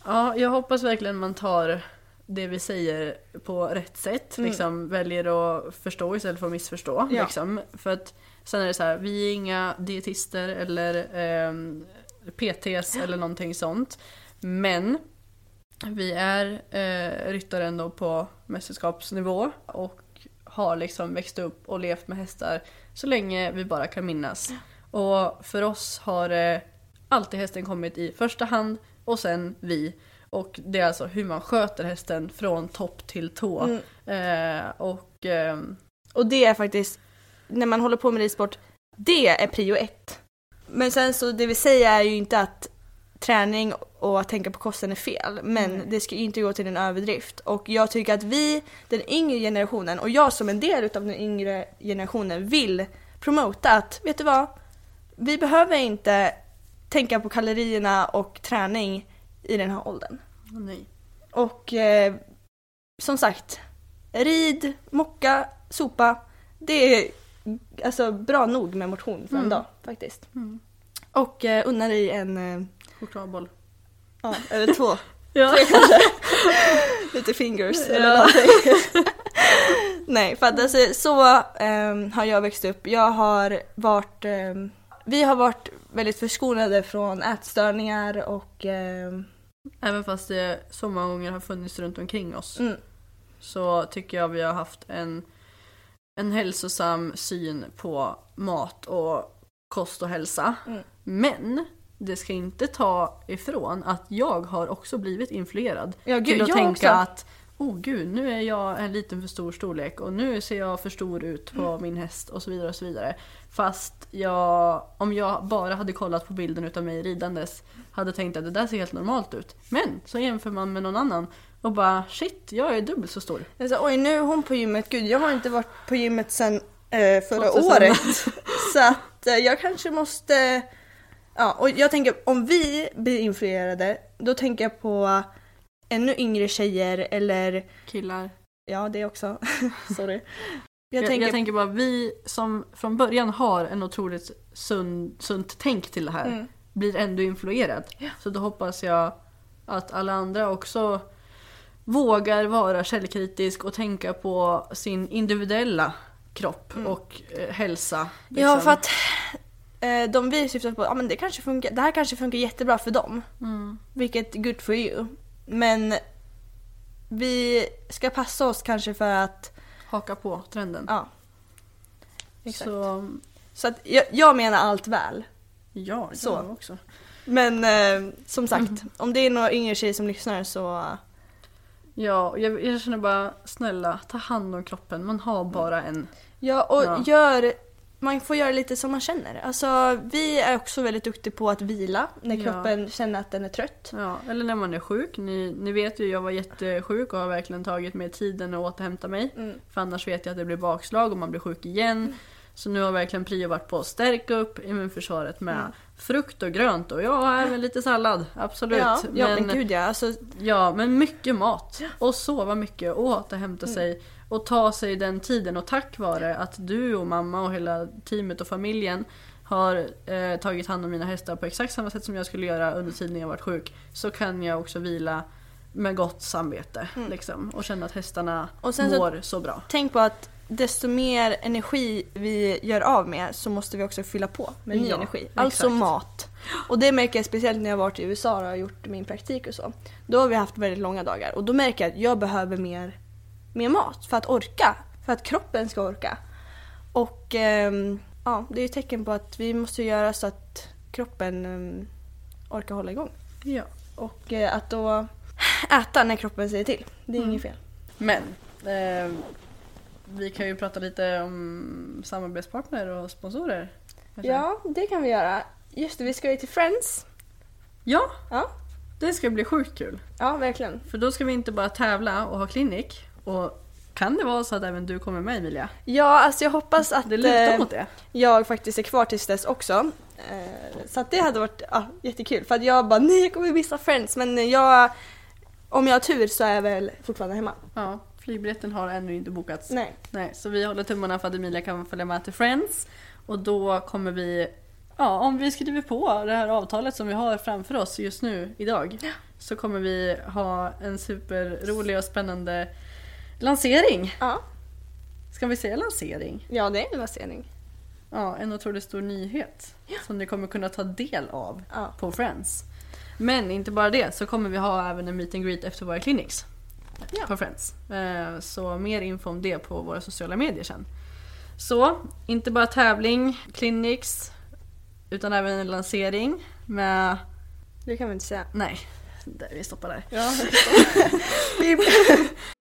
ja, jag hoppas verkligen man tar det vi säger på rätt sätt. Mm. Liksom väljer att förstå istället för att missförstå. Ja. Liksom. För att sen är det så här, vi är inga dietister eller ehm, PTs eller någonting sånt. Men vi är eh, ryttare ändå på mästerskapsnivå och har liksom växt upp och levt med hästar så länge vi bara kan minnas. Och för oss har eh, alltid hästen kommit i första hand och sen vi. Och det är alltså hur man sköter hästen från topp till tå. Mm. Eh, och ehm, Och det är faktiskt, när man håller på med ridsport, det är prio ett. Men sen så det vi säger är ju inte att träning och att tänka på kosten är fel. Men det ska ju inte gå till en överdrift. Och jag tycker att vi, den yngre generationen, och jag som en del av den yngre generationen vill promota att, vet du vad? Vi behöver inte tänka på kalorierna och träning i den här åldern. nej. Och eh, som sagt, rid, mocka, sopa. Det är alltså bra nog med motion för en Mm. dag faktiskt. Mm. Och eh, unna dig en, eh, Chokladboll. Ja, eller två. Ja. Tre kanske. Lite fingers eller Ja. någonting. Nej, för att alltså, så ehm, har jag växt upp. Jag har varit, ehm, vi har varit väldigt förskonade från ätstörningar och ehm, Även fast det så många gånger har funnits runt omkring oss. mm, så tycker jag vi har haft en, en hälsosam syn på mat och kost och hälsa. Mm. Men det ska inte ta ifrån att jag har också blivit influerad Ja, gud, till att jag tänka också. att oh gud, nu är jag en liten för stor storlek och nu ser jag för stor ut på Mm. min häst och så vidare och så vidare. Fast jag, om jag bara hade kollat på bilden utav mig ridandes hade tänkt att det där ser helt normalt ut. Men så jämför man med någon annan och bara shit, jag är dubbelt så stor. Sa, oj nu är hon på gymmet, gud jag har inte varit på gymmet sedan eh, förra 2000. året. Så att eh, jag kanske måste, ja och jag tänker om vi blir influerade, då tänker jag på ännu yngre tjejer eller, Killar. ja det också, sorry. Jag, Jag, tänker, jag tänker bara vi som från början har en otroligt sund, sunt tänk till det här Mm. blir ändå influerad. Så då hoppas jag att alla andra också vågar vara källkritisk och tänka på sin individuella kropp och eh, hälsa. Mm. ja liksom. för att de vi syftar på, ja men det kanske funkar, det här kanske funkar jättebra för dem. Mm. Vilket good for you. Men vi ska passa oss kanske för att, Haka på trenden. ja. Exakt. Så Så att jag, jag menar allt väl. ja, Så. så. jag också. Men eh, som sagt, om det är några yngre tjejer som lyssnar så... Ja, jag, jag känner bara snälla ta hand om kroppen. Man har bara en. Ja, och Ja. gör man får göra lite som man känner. Alltså vi är också väldigt duktiga på att vila när Ja. kroppen känner att den är trött. Ja, eller när man är sjuk. Ni, ni vet ju, jag var jättesjuk och har verkligen tagit mig tiden att återhämta mig. Mm. För annars vet jag att det blir bakslag och man blir sjuk igen. Så nu har verkligen prio varit på att stärka upp immunförsvaret med Mm. frukt och grönt och ja, även lite sallad. Absolut. Ja, ja men, gud ja. Alltså, Ja, men mycket mat. Och sova mycket och återhämta sig. Och ta sig den tiden. Och tack vare att du och mamma och hela teamet och familjen har eh, tagit hand om mina hästar på exakt samma sätt som jag skulle göra under tiden jag varit sjuk. Så kan jag också vila med gott samvete. Liksom, och känna att hästarna Och sen så- mår så bra. tänk på att desto mer energi vi gör av med så måste vi också fylla på med ny Ja, energi. Alltså exakt. mat. Och det märker jag speciellt när jag varit i USA och har gjort min praktik och så. Då har vi haft väldigt långa dagar och då märker jag att jag behöver mer, mer mat för att orka. För att kroppen ska orka. Och ehm, ja, det är ett tecken på att vi måste göra så att kroppen ehm, orkar hålla igång. Ja. Och eh, att då äta när kroppen säger till. Det är inget fel. Men eh, vi kan ju prata lite om samarbetspartner och sponsorer. kanske? Ja, det kan vi göra. Just det, vi ska ju till Friends. ja, Ja, det ska bli sjukt kul. ja verkligen. För då ska vi inte bara tävla och ha klinik. Och kan det vara så att även du kommer med Emilia? Ja, alltså jag hoppas att Det lutar eh, mot det. jag faktiskt är kvar tills dess också. Eh, så att det hade varit ja, jättekul. För att jag bara, nej jag kommer missa Friends. Men jag, om jag har tur så är jag väl fortfarande hemma. Ja, flygbiljetten har ännu inte bokats. Nej. Nej, så vi håller tummarna för att Emilia kan följa med till Friends. Och då kommer vi, ja om vi skriver på det här avtalet som vi har framför oss just nu idag. Så kommer vi ha en superrolig och spännande lansering. Ja, Ska vi säga lansering? ja det är en lansering. Ja, en otroligt stor nyhet. Som ni kommer kunna ta del av Ja. på Friends. Men inte bara det, så kommer vi ha även en meet and greet efter våra clinics. Ja. På Friends. Eh, Så mer info om det på våra sociala medier sen. Så, inte bara tävling, clinics, utan även en lansering med... Det kan vi inte säga. Nej, där, vi stoppar där. Ja.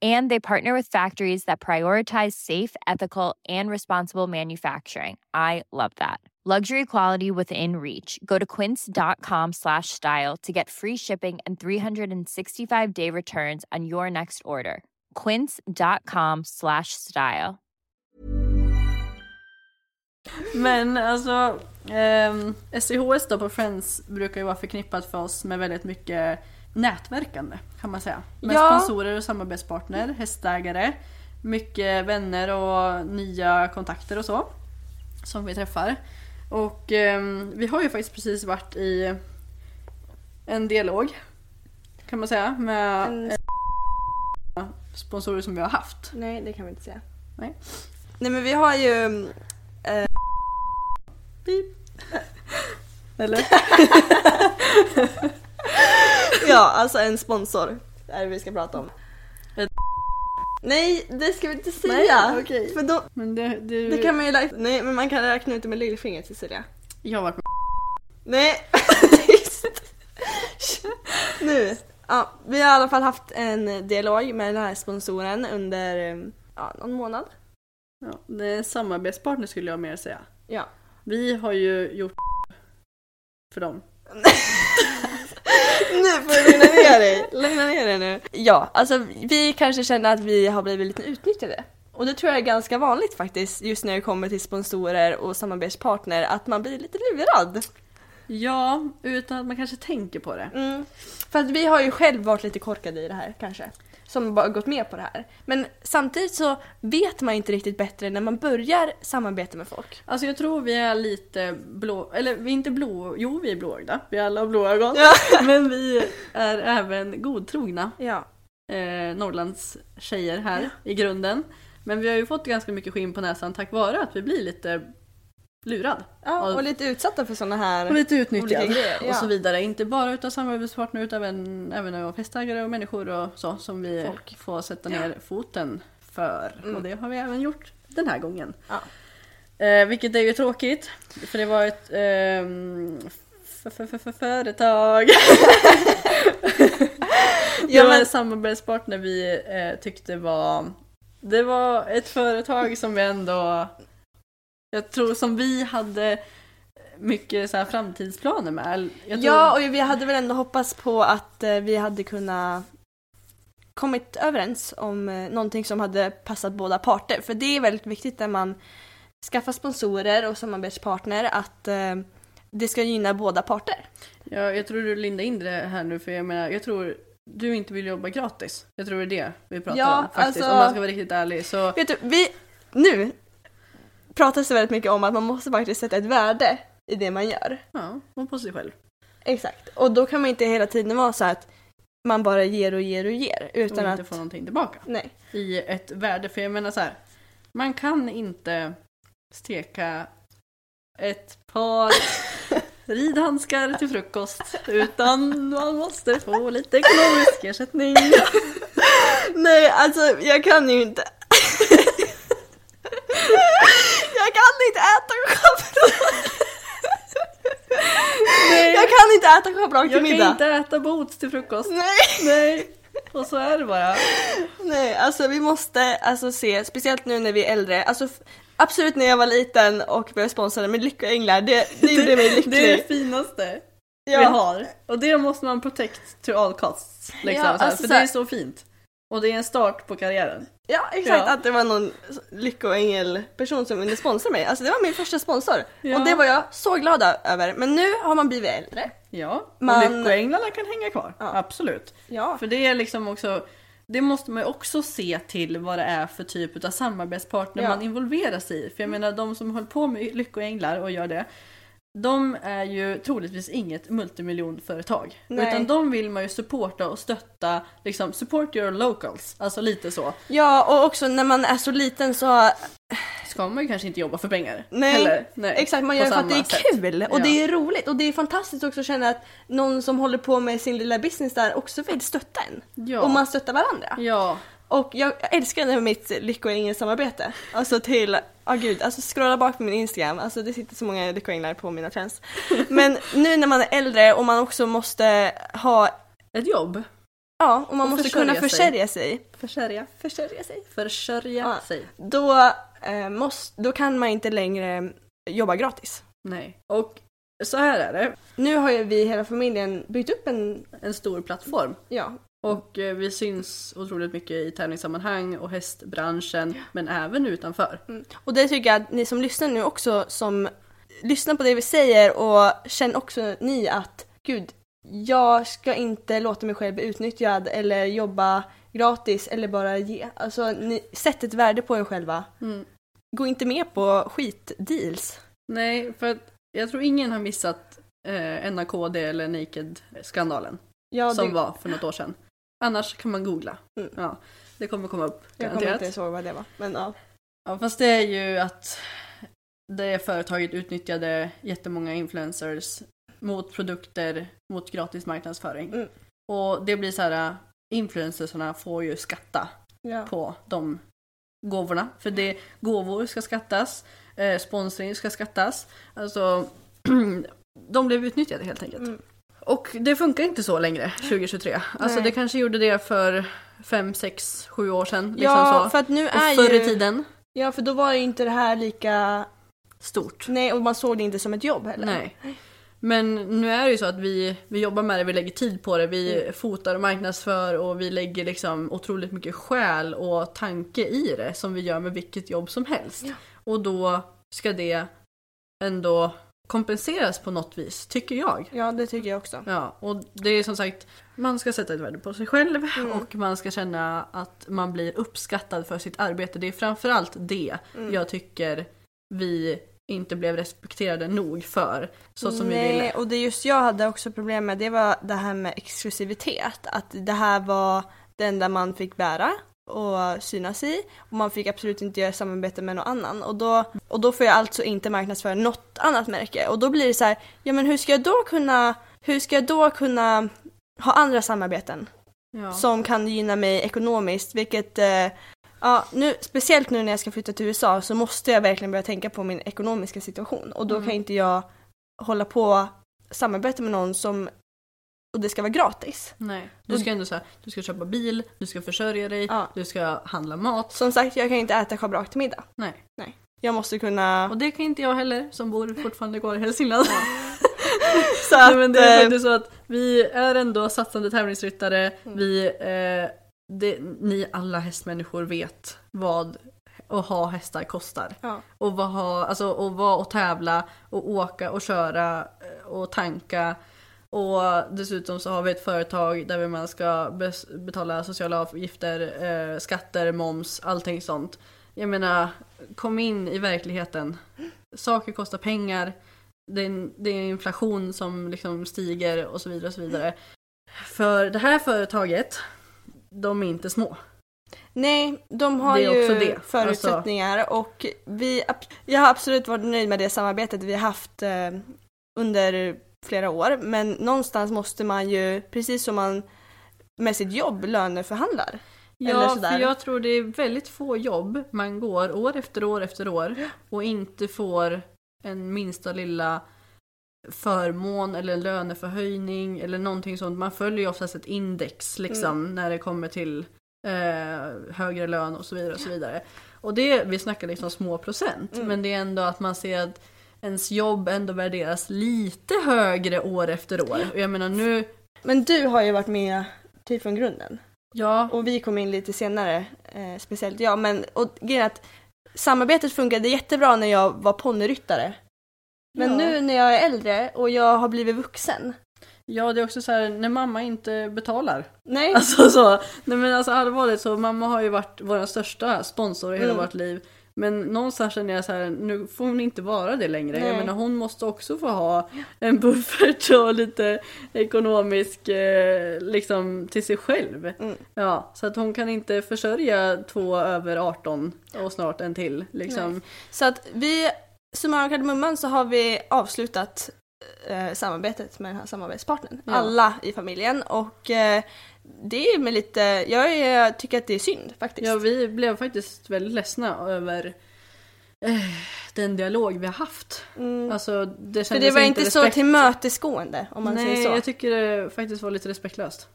And they partner with factories that prioritize safe, ethical, and responsible manufacturing. I love that. Luxury quality within reach. Go to quince.com slash style to get free shipping and 365 day returns on your next order. Quince.com slash style. Men alltså, ehm, SCHS då på Friends brukar ju vara förknippat för oss med väldigt mycket nätverkande kan man säga. Med Ja. sponsorer och samarbetspartner, hästägare, mycket vänner och nya kontakter och så. Som vi träffar. Och ehm, vi har ju faktiskt precis varit i en dialog kan man säga med En- eh, sponsorer som vi har haft. Nej, det kan vi inte säga. Nej. Nej men vi har ju... Eh, Eller? ja, alltså en sponsor. Är det vi ska prata om. Nej, det ska vi inte säga. Nej, okej. För då, Men det, det, det kan man ju räkna, Nej, men man kan räkna ut det med lillfingret Cecilia. Jag med Nej, nu. Ja, vi har i alla fall haft en dialog med den här sponsoren under ja, någon månad. Ja, det är en samarbetspartner skulle jag mer säga. Ja. Vi har ju gjort för dem. nu får du lugna ner dig. Lugna ner dig nu. Ja, alltså vi kanske känner att vi har blivit lite utnyttjade. Och det tror jag är ganska vanligt faktiskt just när det kommer till sponsorer och samarbetspartner att man blir lite lurad. Ja, utan att man kanske tänker på det. Mm. För att vi har ju själv varit lite korkade i det här kanske. Som bara gått med på det här. Men samtidigt så vet man inte riktigt bättre när man börjar samarbeta med folk. Alltså jag tror vi är lite blå, eller vi är inte blå, jo vi är blåögda, vi alla har blå ögon. Ja. Men vi är även godtrogna. Ja. Eh, Norrlands tjejer här i grunden. Men vi har ju fått ganska mycket skinn på näsan tack vare att vi blir lite lurad. Ja, och lite utsatta för sådana här Och lite utnyttjad grejer. och så vidare. Inte bara utav samarbetspartner utan även, även av hästägare och människor och så som vi Folk. får sätta ner foten för. Mm. Och det har vi även gjort den här gången. Ja. Eh, vilket är ju tråkigt. För det var ett f- företag. Ja, men- en samarbetspartner vi eh, tyckte var Det var ett företag som vi ändå Jag tror som vi hade mycket så här framtidsplaner med. Tror, Ja, och vi hade väl ändå hoppats på att eh, vi hade kunnat kommit överens om eh, någonting som hade passat båda parter. För det är väldigt viktigt när man skaffar sponsorer och samarbetspartner att eh, det ska gynna båda parter. ja, jag tror du lindar in det här nu för jag menar, jag tror du inte vill jobba gratis. Jag tror det är det vi pratar Ja, om faktiskt. alltså- Om man ska vara riktigt ärlig så Vet du, vi, nu pratas det väldigt mycket om att man måste faktiskt sätta ett värde i det man gör. ja, och på sig själv. Exakt. Och då kan man inte hela tiden vara så att man bara ger och ger och ger. Utan och inte att... få någonting tillbaka. Nej. i ett värde. För jag menar så här, man kan inte steka ett par ridhandskar till frukost utan man måste få lite ekonomisk ersättning. Nej, alltså jag kan ju inte. jag kan inte äta schabrak. Nej, Jag kan inte äta schabrak till jag middag. kan inte äta boots till frukost. Nej. Nej, och så är det bara. Nej, alltså vi måste alltså se, speciellt nu när vi är äldre. Alltså absolut när jag var liten och blev sponsrad med Lyckoänglar, det, det gjorde mig lycklig. Det är det finaste vi ja. har. Och det måste man protect to all costs. Liksom, Ja, alltså för det är så fint. Och det är en start på karriären. Ja, exakt. Ja. Att det var någon lyckoängel-person som ville sponsra mig. Alltså det var min första sponsor. Ja. Och det var jag så glad över. Men nu har man blivit äldre. Ja, Man- och lyckoänglarna kan hänga kvar. Ja. Absolut. Ja. För det är liksom också det måste man ju också se till vad det är för typ av samarbetspartner Ja. man involverar sig i. För jag menar de som håller på med lyckoänglar och gör det de är ju troligtvis inget multimiljonföretag. Nej. Utan de vill man ju supporta och stötta, liksom support your locals. Alltså lite så. Ja, och också när man är så liten så... Ska man ju kanske inte jobba för pengar. Nej, Heller. Nej exakt. Man gör det för att det är sätt. kul och Ja. det är roligt. Och det är fantastiskt också att känna att någon som håller på med sin lilla business där också vill stötta en. Ja. Och man stöttar varandra. Ja, Och jag älskar det med mitt lyckoängel-samarbete. Alltså till, ja gud, alltså scrolla bak på min Instagram, alltså det sitter så många lyckoänglar på mina trends. Men nu när man är äldre och man också måste ha, ett jobb. ja, och man Och måste försörja kunna sig. försörja sig. Försörja. Försörja sig. Försörja Ja. sig. Då, eh, måste, då kan man inte längre jobba gratis. Nej. Och så här är det. Nu har ju vi hela familjen byggt upp en, En stor plattform. ja, Och eh, vi syns otroligt mycket i tävlingssammanhang och hästbranschen, men även utanför. Mm. Och det tycker jag att ni som lyssnar nu också som lyssnar på det vi säger och känner också ni att gud, jag ska inte låta mig själv bli utnyttjad eller jobba gratis eller bara ge. Alltså ni, sätt ett värde på er själva. Mm. Gå inte med på skitdeals. Nej, för att jag tror ingen har missat eh, NAKD eller Naked-skandalen Ja, som det, var för något år sedan. Annars kan man googla. Mm. Ja, det kommer komma upp jag kommer inte ihåg vad det var. Men ja. Ja, fast det är ju att det företaget utnyttjade jättemånga influencers mot produkter, mot gratis marknadsföring. Mm. Och det blir så här, influencersarna får ju skatta ja. på de gåvorna. För det, gåvor ska skattas, eh, sponsring ska skattas. Alltså, de blev utnyttjade helt enkelt. Mm. Och det funkar inte så längre 2023. Alltså Nej. det kanske gjorde det för 5, 6, 7 år sedan. Liksom Ja, så. för att nu och är förr ju... i tiden, Ja, för då var ju inte det här lika... stort. Nej, och man såg det inte som ett jobb heller. Nej. Men nu är det ju så att vi, vi jobbar med det, vi lägger tid på det, vi Mm. fotar och marknadsför och vi lägger liksom otroligt mycket själ och tanke i det som vi gör med vilket jobb som helst. Ja. Och då ska det ändå kompenseras på något vis, tycker jag. Ja, det tycker jag också. Ja, och det är som sagt, man ska sätta ett värde på sig själv Mm. och man ska känna att man blir uppskattad för sitt arbete. Det är framförallt det Mm. jag tycker vi inte blev respekterade nog för. Så som Nej, vi ville. och det just jag hade också problem med, det var det här med exklusivitet. Att det här var det enda man fick bära och synas i. Och man fick absolut inte göra samarbete med någon annan. Och då, och då får jag alltså inte marknadsföra något annat märke. Och då blir det så här, ja men hur ska jag då kunna, hur ska jag då kunna ha andra samarbeten? Ja. som kan gynna mig ekonomiskt, vilket eh, Ja, nu, speciellt nu när jag ska flytta till USA så måste jag verkligen börja tänka på min ekonomiska situation och då Mm. kan inte jag hålla på samarbeta med någon som och det ska vara gratis. Nej, du ska ändå säga, du ska köpa bil, du ska försörja dig, Ja. du ska handla mat. Som sagt, jag kan inte äta schabrak till middag. Nej. Jag måste kunna... Och det kan inte jag heller som bor fortfarande kvar i Hälsingland. Så Nej, men det är eh, faktiskt så att vi är ändå satsande tävlingsryttare. Mm. Vi, eh, det, ni alla hästmänniskor vet vad att ha hästar kostar. Ja. Och vad ha, alltså och vara och tävla och åka och köra eh, och tanka. Och dessutom så har vi ett företag där man ska betala sociala avgifter, eh, skatter, moms, allting sånt. Jag menar, kom in i verkligheten. Saker kostar pengar. Det är, det är inflation som liksom stiger och så vidare och så vidare. För det här företaget, de är inte små. Nej, de har ju. Alltså- förutsättningar och vi, jag har absolut varit nöjd med det samarbetet vi har haft eh, under flera år men någonstans måste man ju, precis som man med sitt jobb löneförhandlar. Ja, för jag tror det är väldigt få jobb man går år efter år efter år och inte får en minsta lilla förmån eller löneförhöjning eller någonting sånt. Man följer ju oftast ett index liksom Mm. när det kommer till eh, högre lön och så vidare och så vidare. Och det, vi snackar liksom små procent Mm. men det är ändå att man ser att ens jobb ändå värderas lite högre år efter år. Och jag menar nu, Men du har ju varit med typ från grunden. ja, Och vi kom in lite senare, eh, speciellt jag. Men och grejen är att samarbetet funkade jättebra när jag var ponnyryttare. Men Ja. nu när jag är äldre och jag har blivit vuxen. ja det är också så här när mamma inte betalar Nej, Alltså så, nej men alltså allvarligt så mamma har ju varit vår största sponsor i hela Mm. vårt liv. Men någonstans känner jag så här, nu får hon inte vara det längre. Jag Nej. menar hon måste också få ha en buffert och lite ekonomisk eh, liksom till sig själv. Mm. Ja, så att hon kan inte försörja två över 18 och snart en till liksom. så att vi, summa av kardemumman så har vi avslutat eh, samarbetet med den här samarbetspartnern. Ja. Alla i familjen och eh, det är med lite, jag är, tycker att det är synd faktiskt. Ja, vi blev faktiskt väldigt ledsna över eh, den dialog vi har haft. mm. Alltså, det För det var inte så respekt- tillmötesgående om man Nej, säger så. jag tycker det faktiskt var lite respektlöst.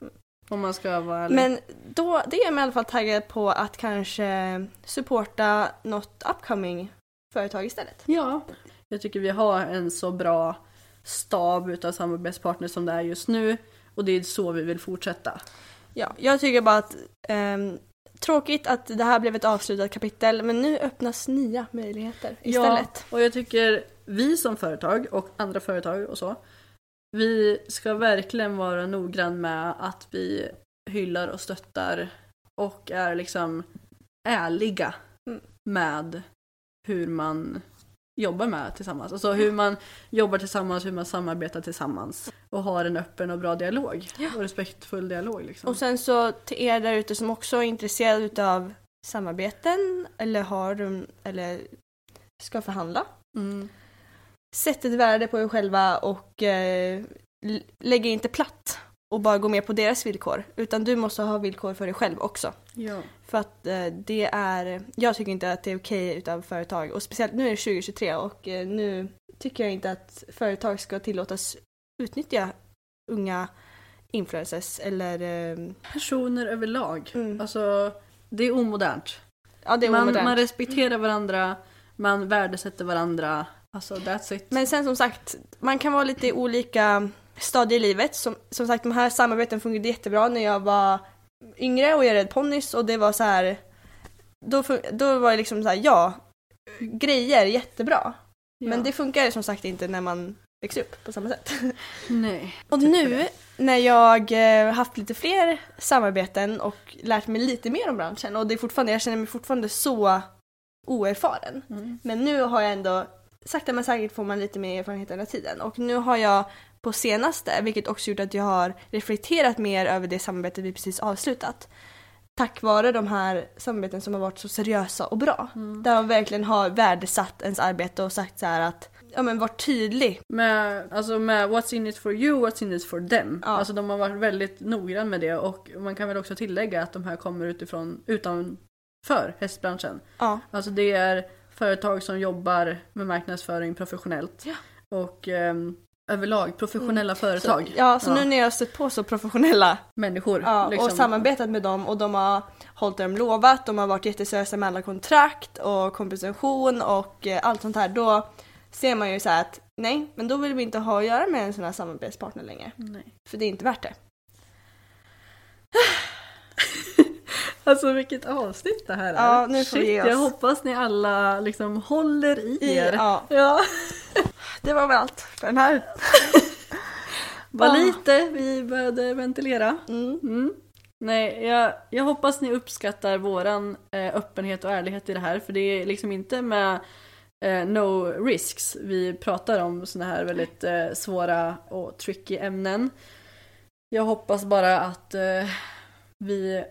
Om man ska vara ärlig. Men då, det är mig i alla fall taggad på att kanske supporta något upcoming företag istället. Ja, jag tycker vi har en så bra stab utav samarbetspartners som det är just nu. Och det är så vi vill fortsätta. Ja, jag tycker bara att ehm, tråkigt att det här blev ett avslutat kapitel men nu öppnas nya möjligheter istället. Ja, och jag tycker vi som företag och andra företag och så. Vi ska verkligen vara noggrann med att vi hyllar och stöttar och är liksom ärliga Mm. med hur man jobbar med tillsammans. Alltså hur man jobbar tillsammans, hur man samarbetar tillsammans. Och har en öppen och bra dialog. Och respektfull dialog liksom. Och sen så till er där ute som också är intresserade utav samarbeten eller har eller ska förhandla. Mm. Sätt ett värde på er själva och eh, lägg inte platt och bara gå med på deras villkor. Utan du måste ha villkor för dig själv också. Ja. För att eh, det är, jag tycker inte att det är okej utav företag och speciellt nu är det 2023 och eh, nu tycker jag inte att företag ska tillåtas utnyttja unga influencers eller eh, Personer överlag. Mm. Alltså, det är omodernt. ja det är man, omodernt. man respekterar varandra, man värdesätter varandra. Alltså that's it. Men sen som sagt, man kan vara lite olika stadier i livet. Som, som sagt, de här samarbeten fungerade jättebra när jag var yngre och jag red ponnys och det var så här. Då, då var det liksom så här, ja, grejer jättebra. Ja. Men det funkar som sagt inte när man växer upp på samma sätt. Nej. Och nu när jag eh, haft lite fler samarbeten och lärt mig lite mer om branschen och det är fortfarande, jag känner mig fortfarande så oerfaren. Mm. Men nu har jag ändå, sakta men säkert får man lite mer erfarenhet hela tiden. Och nu har jag på senaste, vilket också gjort att jag har reflekterat mer över det samarbetet vi precis avslutat. Tack vare de här samarbeten som har varit så seriösa och bra. Där man verkligen har värdesatt ens arbete och sagt så här att, ja men varit tydlig. Med, alltså med what's in it for you, what's in it for them. Ja. Alltså de har varit väldigt noggranna med det och man kan väl också tillägga att de här kommer utifrån, utanför hästbranschen. Ja. Alltså det är företag som jobbar med marknadsföring professionellt. Ja. Och ehm, överlag professionella företag. Så, ja, så nu när jag har stött på så professionella Människor. Ja, liksom. och samarbetat med dem och de har hållit det de lovat, de har varit jätteseriösa med alla kontrakt och kompensation och eh, allt sånt här. Då ser man ju så här att nej, men då vill vi inte ha att göra med en sån här samarbetspartner längre. Nej. För det är inte värt det. Alltså vilket avsnitt det här är. Ja, nu får vi Shit, ge oss. jag hoppas ni alla liksom håller i er. ja. ja. Det var väl allt för den här. Var Ah. lite vi behövde ventilera. Mm. Mm. Nej, jag, jag hoppas ni uppskattar våran eh, öppenhet och ärlighet i det här. För det är liksom inte med eh, no risks vi pratar om såna här väldigt eh, svåra och tricky ämnen. Jag hoppas bara att eh, vi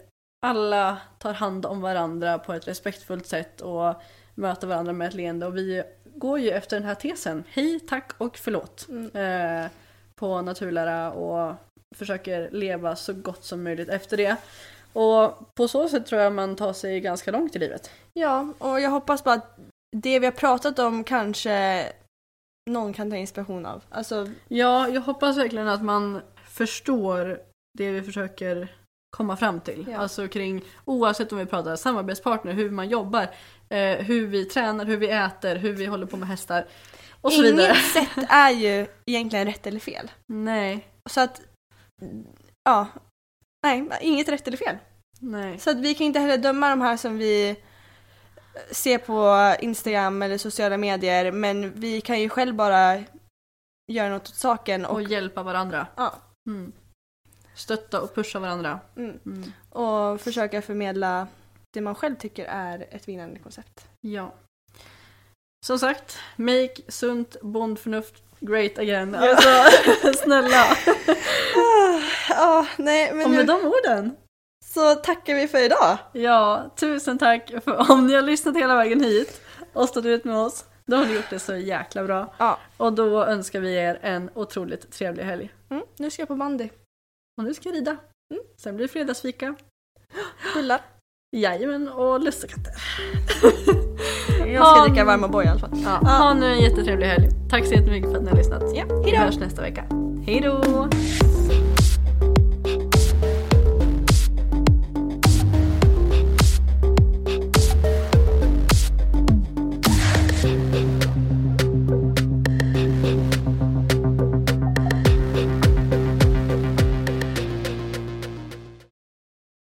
alla tar hand om varandra på ett respektfullt sätt och möter varandra med ett leende. Och vi går ju efter den här tesen. Hej, tack och förlåt. Eh, på naturlära och försöker leva så gott som möjligt efter det. Och på så sätt tror jag man tar sig ganska långt i livet. Ja, och jag hoppas bara att det vi har pratat om kanske någon kan ta inspiration av. Alltså, Ja, jag hoppas verkligen att man förstår det vi försöker komma fram till. Ja. Alltså kring, oavsett om vi pratar samarbetspartner, hur man jobbar, eh, hur vi tränar, hur vi äter, hur vi håller på med hästar och så vidare. inget sätt är ju egentligen rätt eller fel. Nej, Så att, ja, nej, inget rätt eller fel. nej. Så att vi kan inte heller döma de här som vi ser på Instagram eller sociala medier, men vi kan ju själv bara göra något åt saken och, Och hjälpa varandra. ja, Mm. Stötta och pusha varandra. mm, Mm. och försöka förmedla det man själv tycker är ett vinnande koncept. Ja. Som sagt, make sunt bondförnuft great again. Alltså, snälla. Ja, nej, men Och nu med de orden. så tackar vi för idag. Ja, tusen tack för om ni har lyssnat hela vägen hit och stått ut med oss. Då har ni gjort det så jäkla bra. Ja, Och då önskar vi er en otroligt trevlig helg. mm, nu ska jag på bandy. Och nu ska jag rida. Mm. Sen blir det fredagsfika. Bullar. Jajamän, och lussekatter. Jag ska dricka varma boy i alla fall. Ja, ha nu en jättetrevlig helg. Tack så jättemycket för att ni har lyssnat. Ja, Vi hejdå! hörs nästa vecka. Hej då!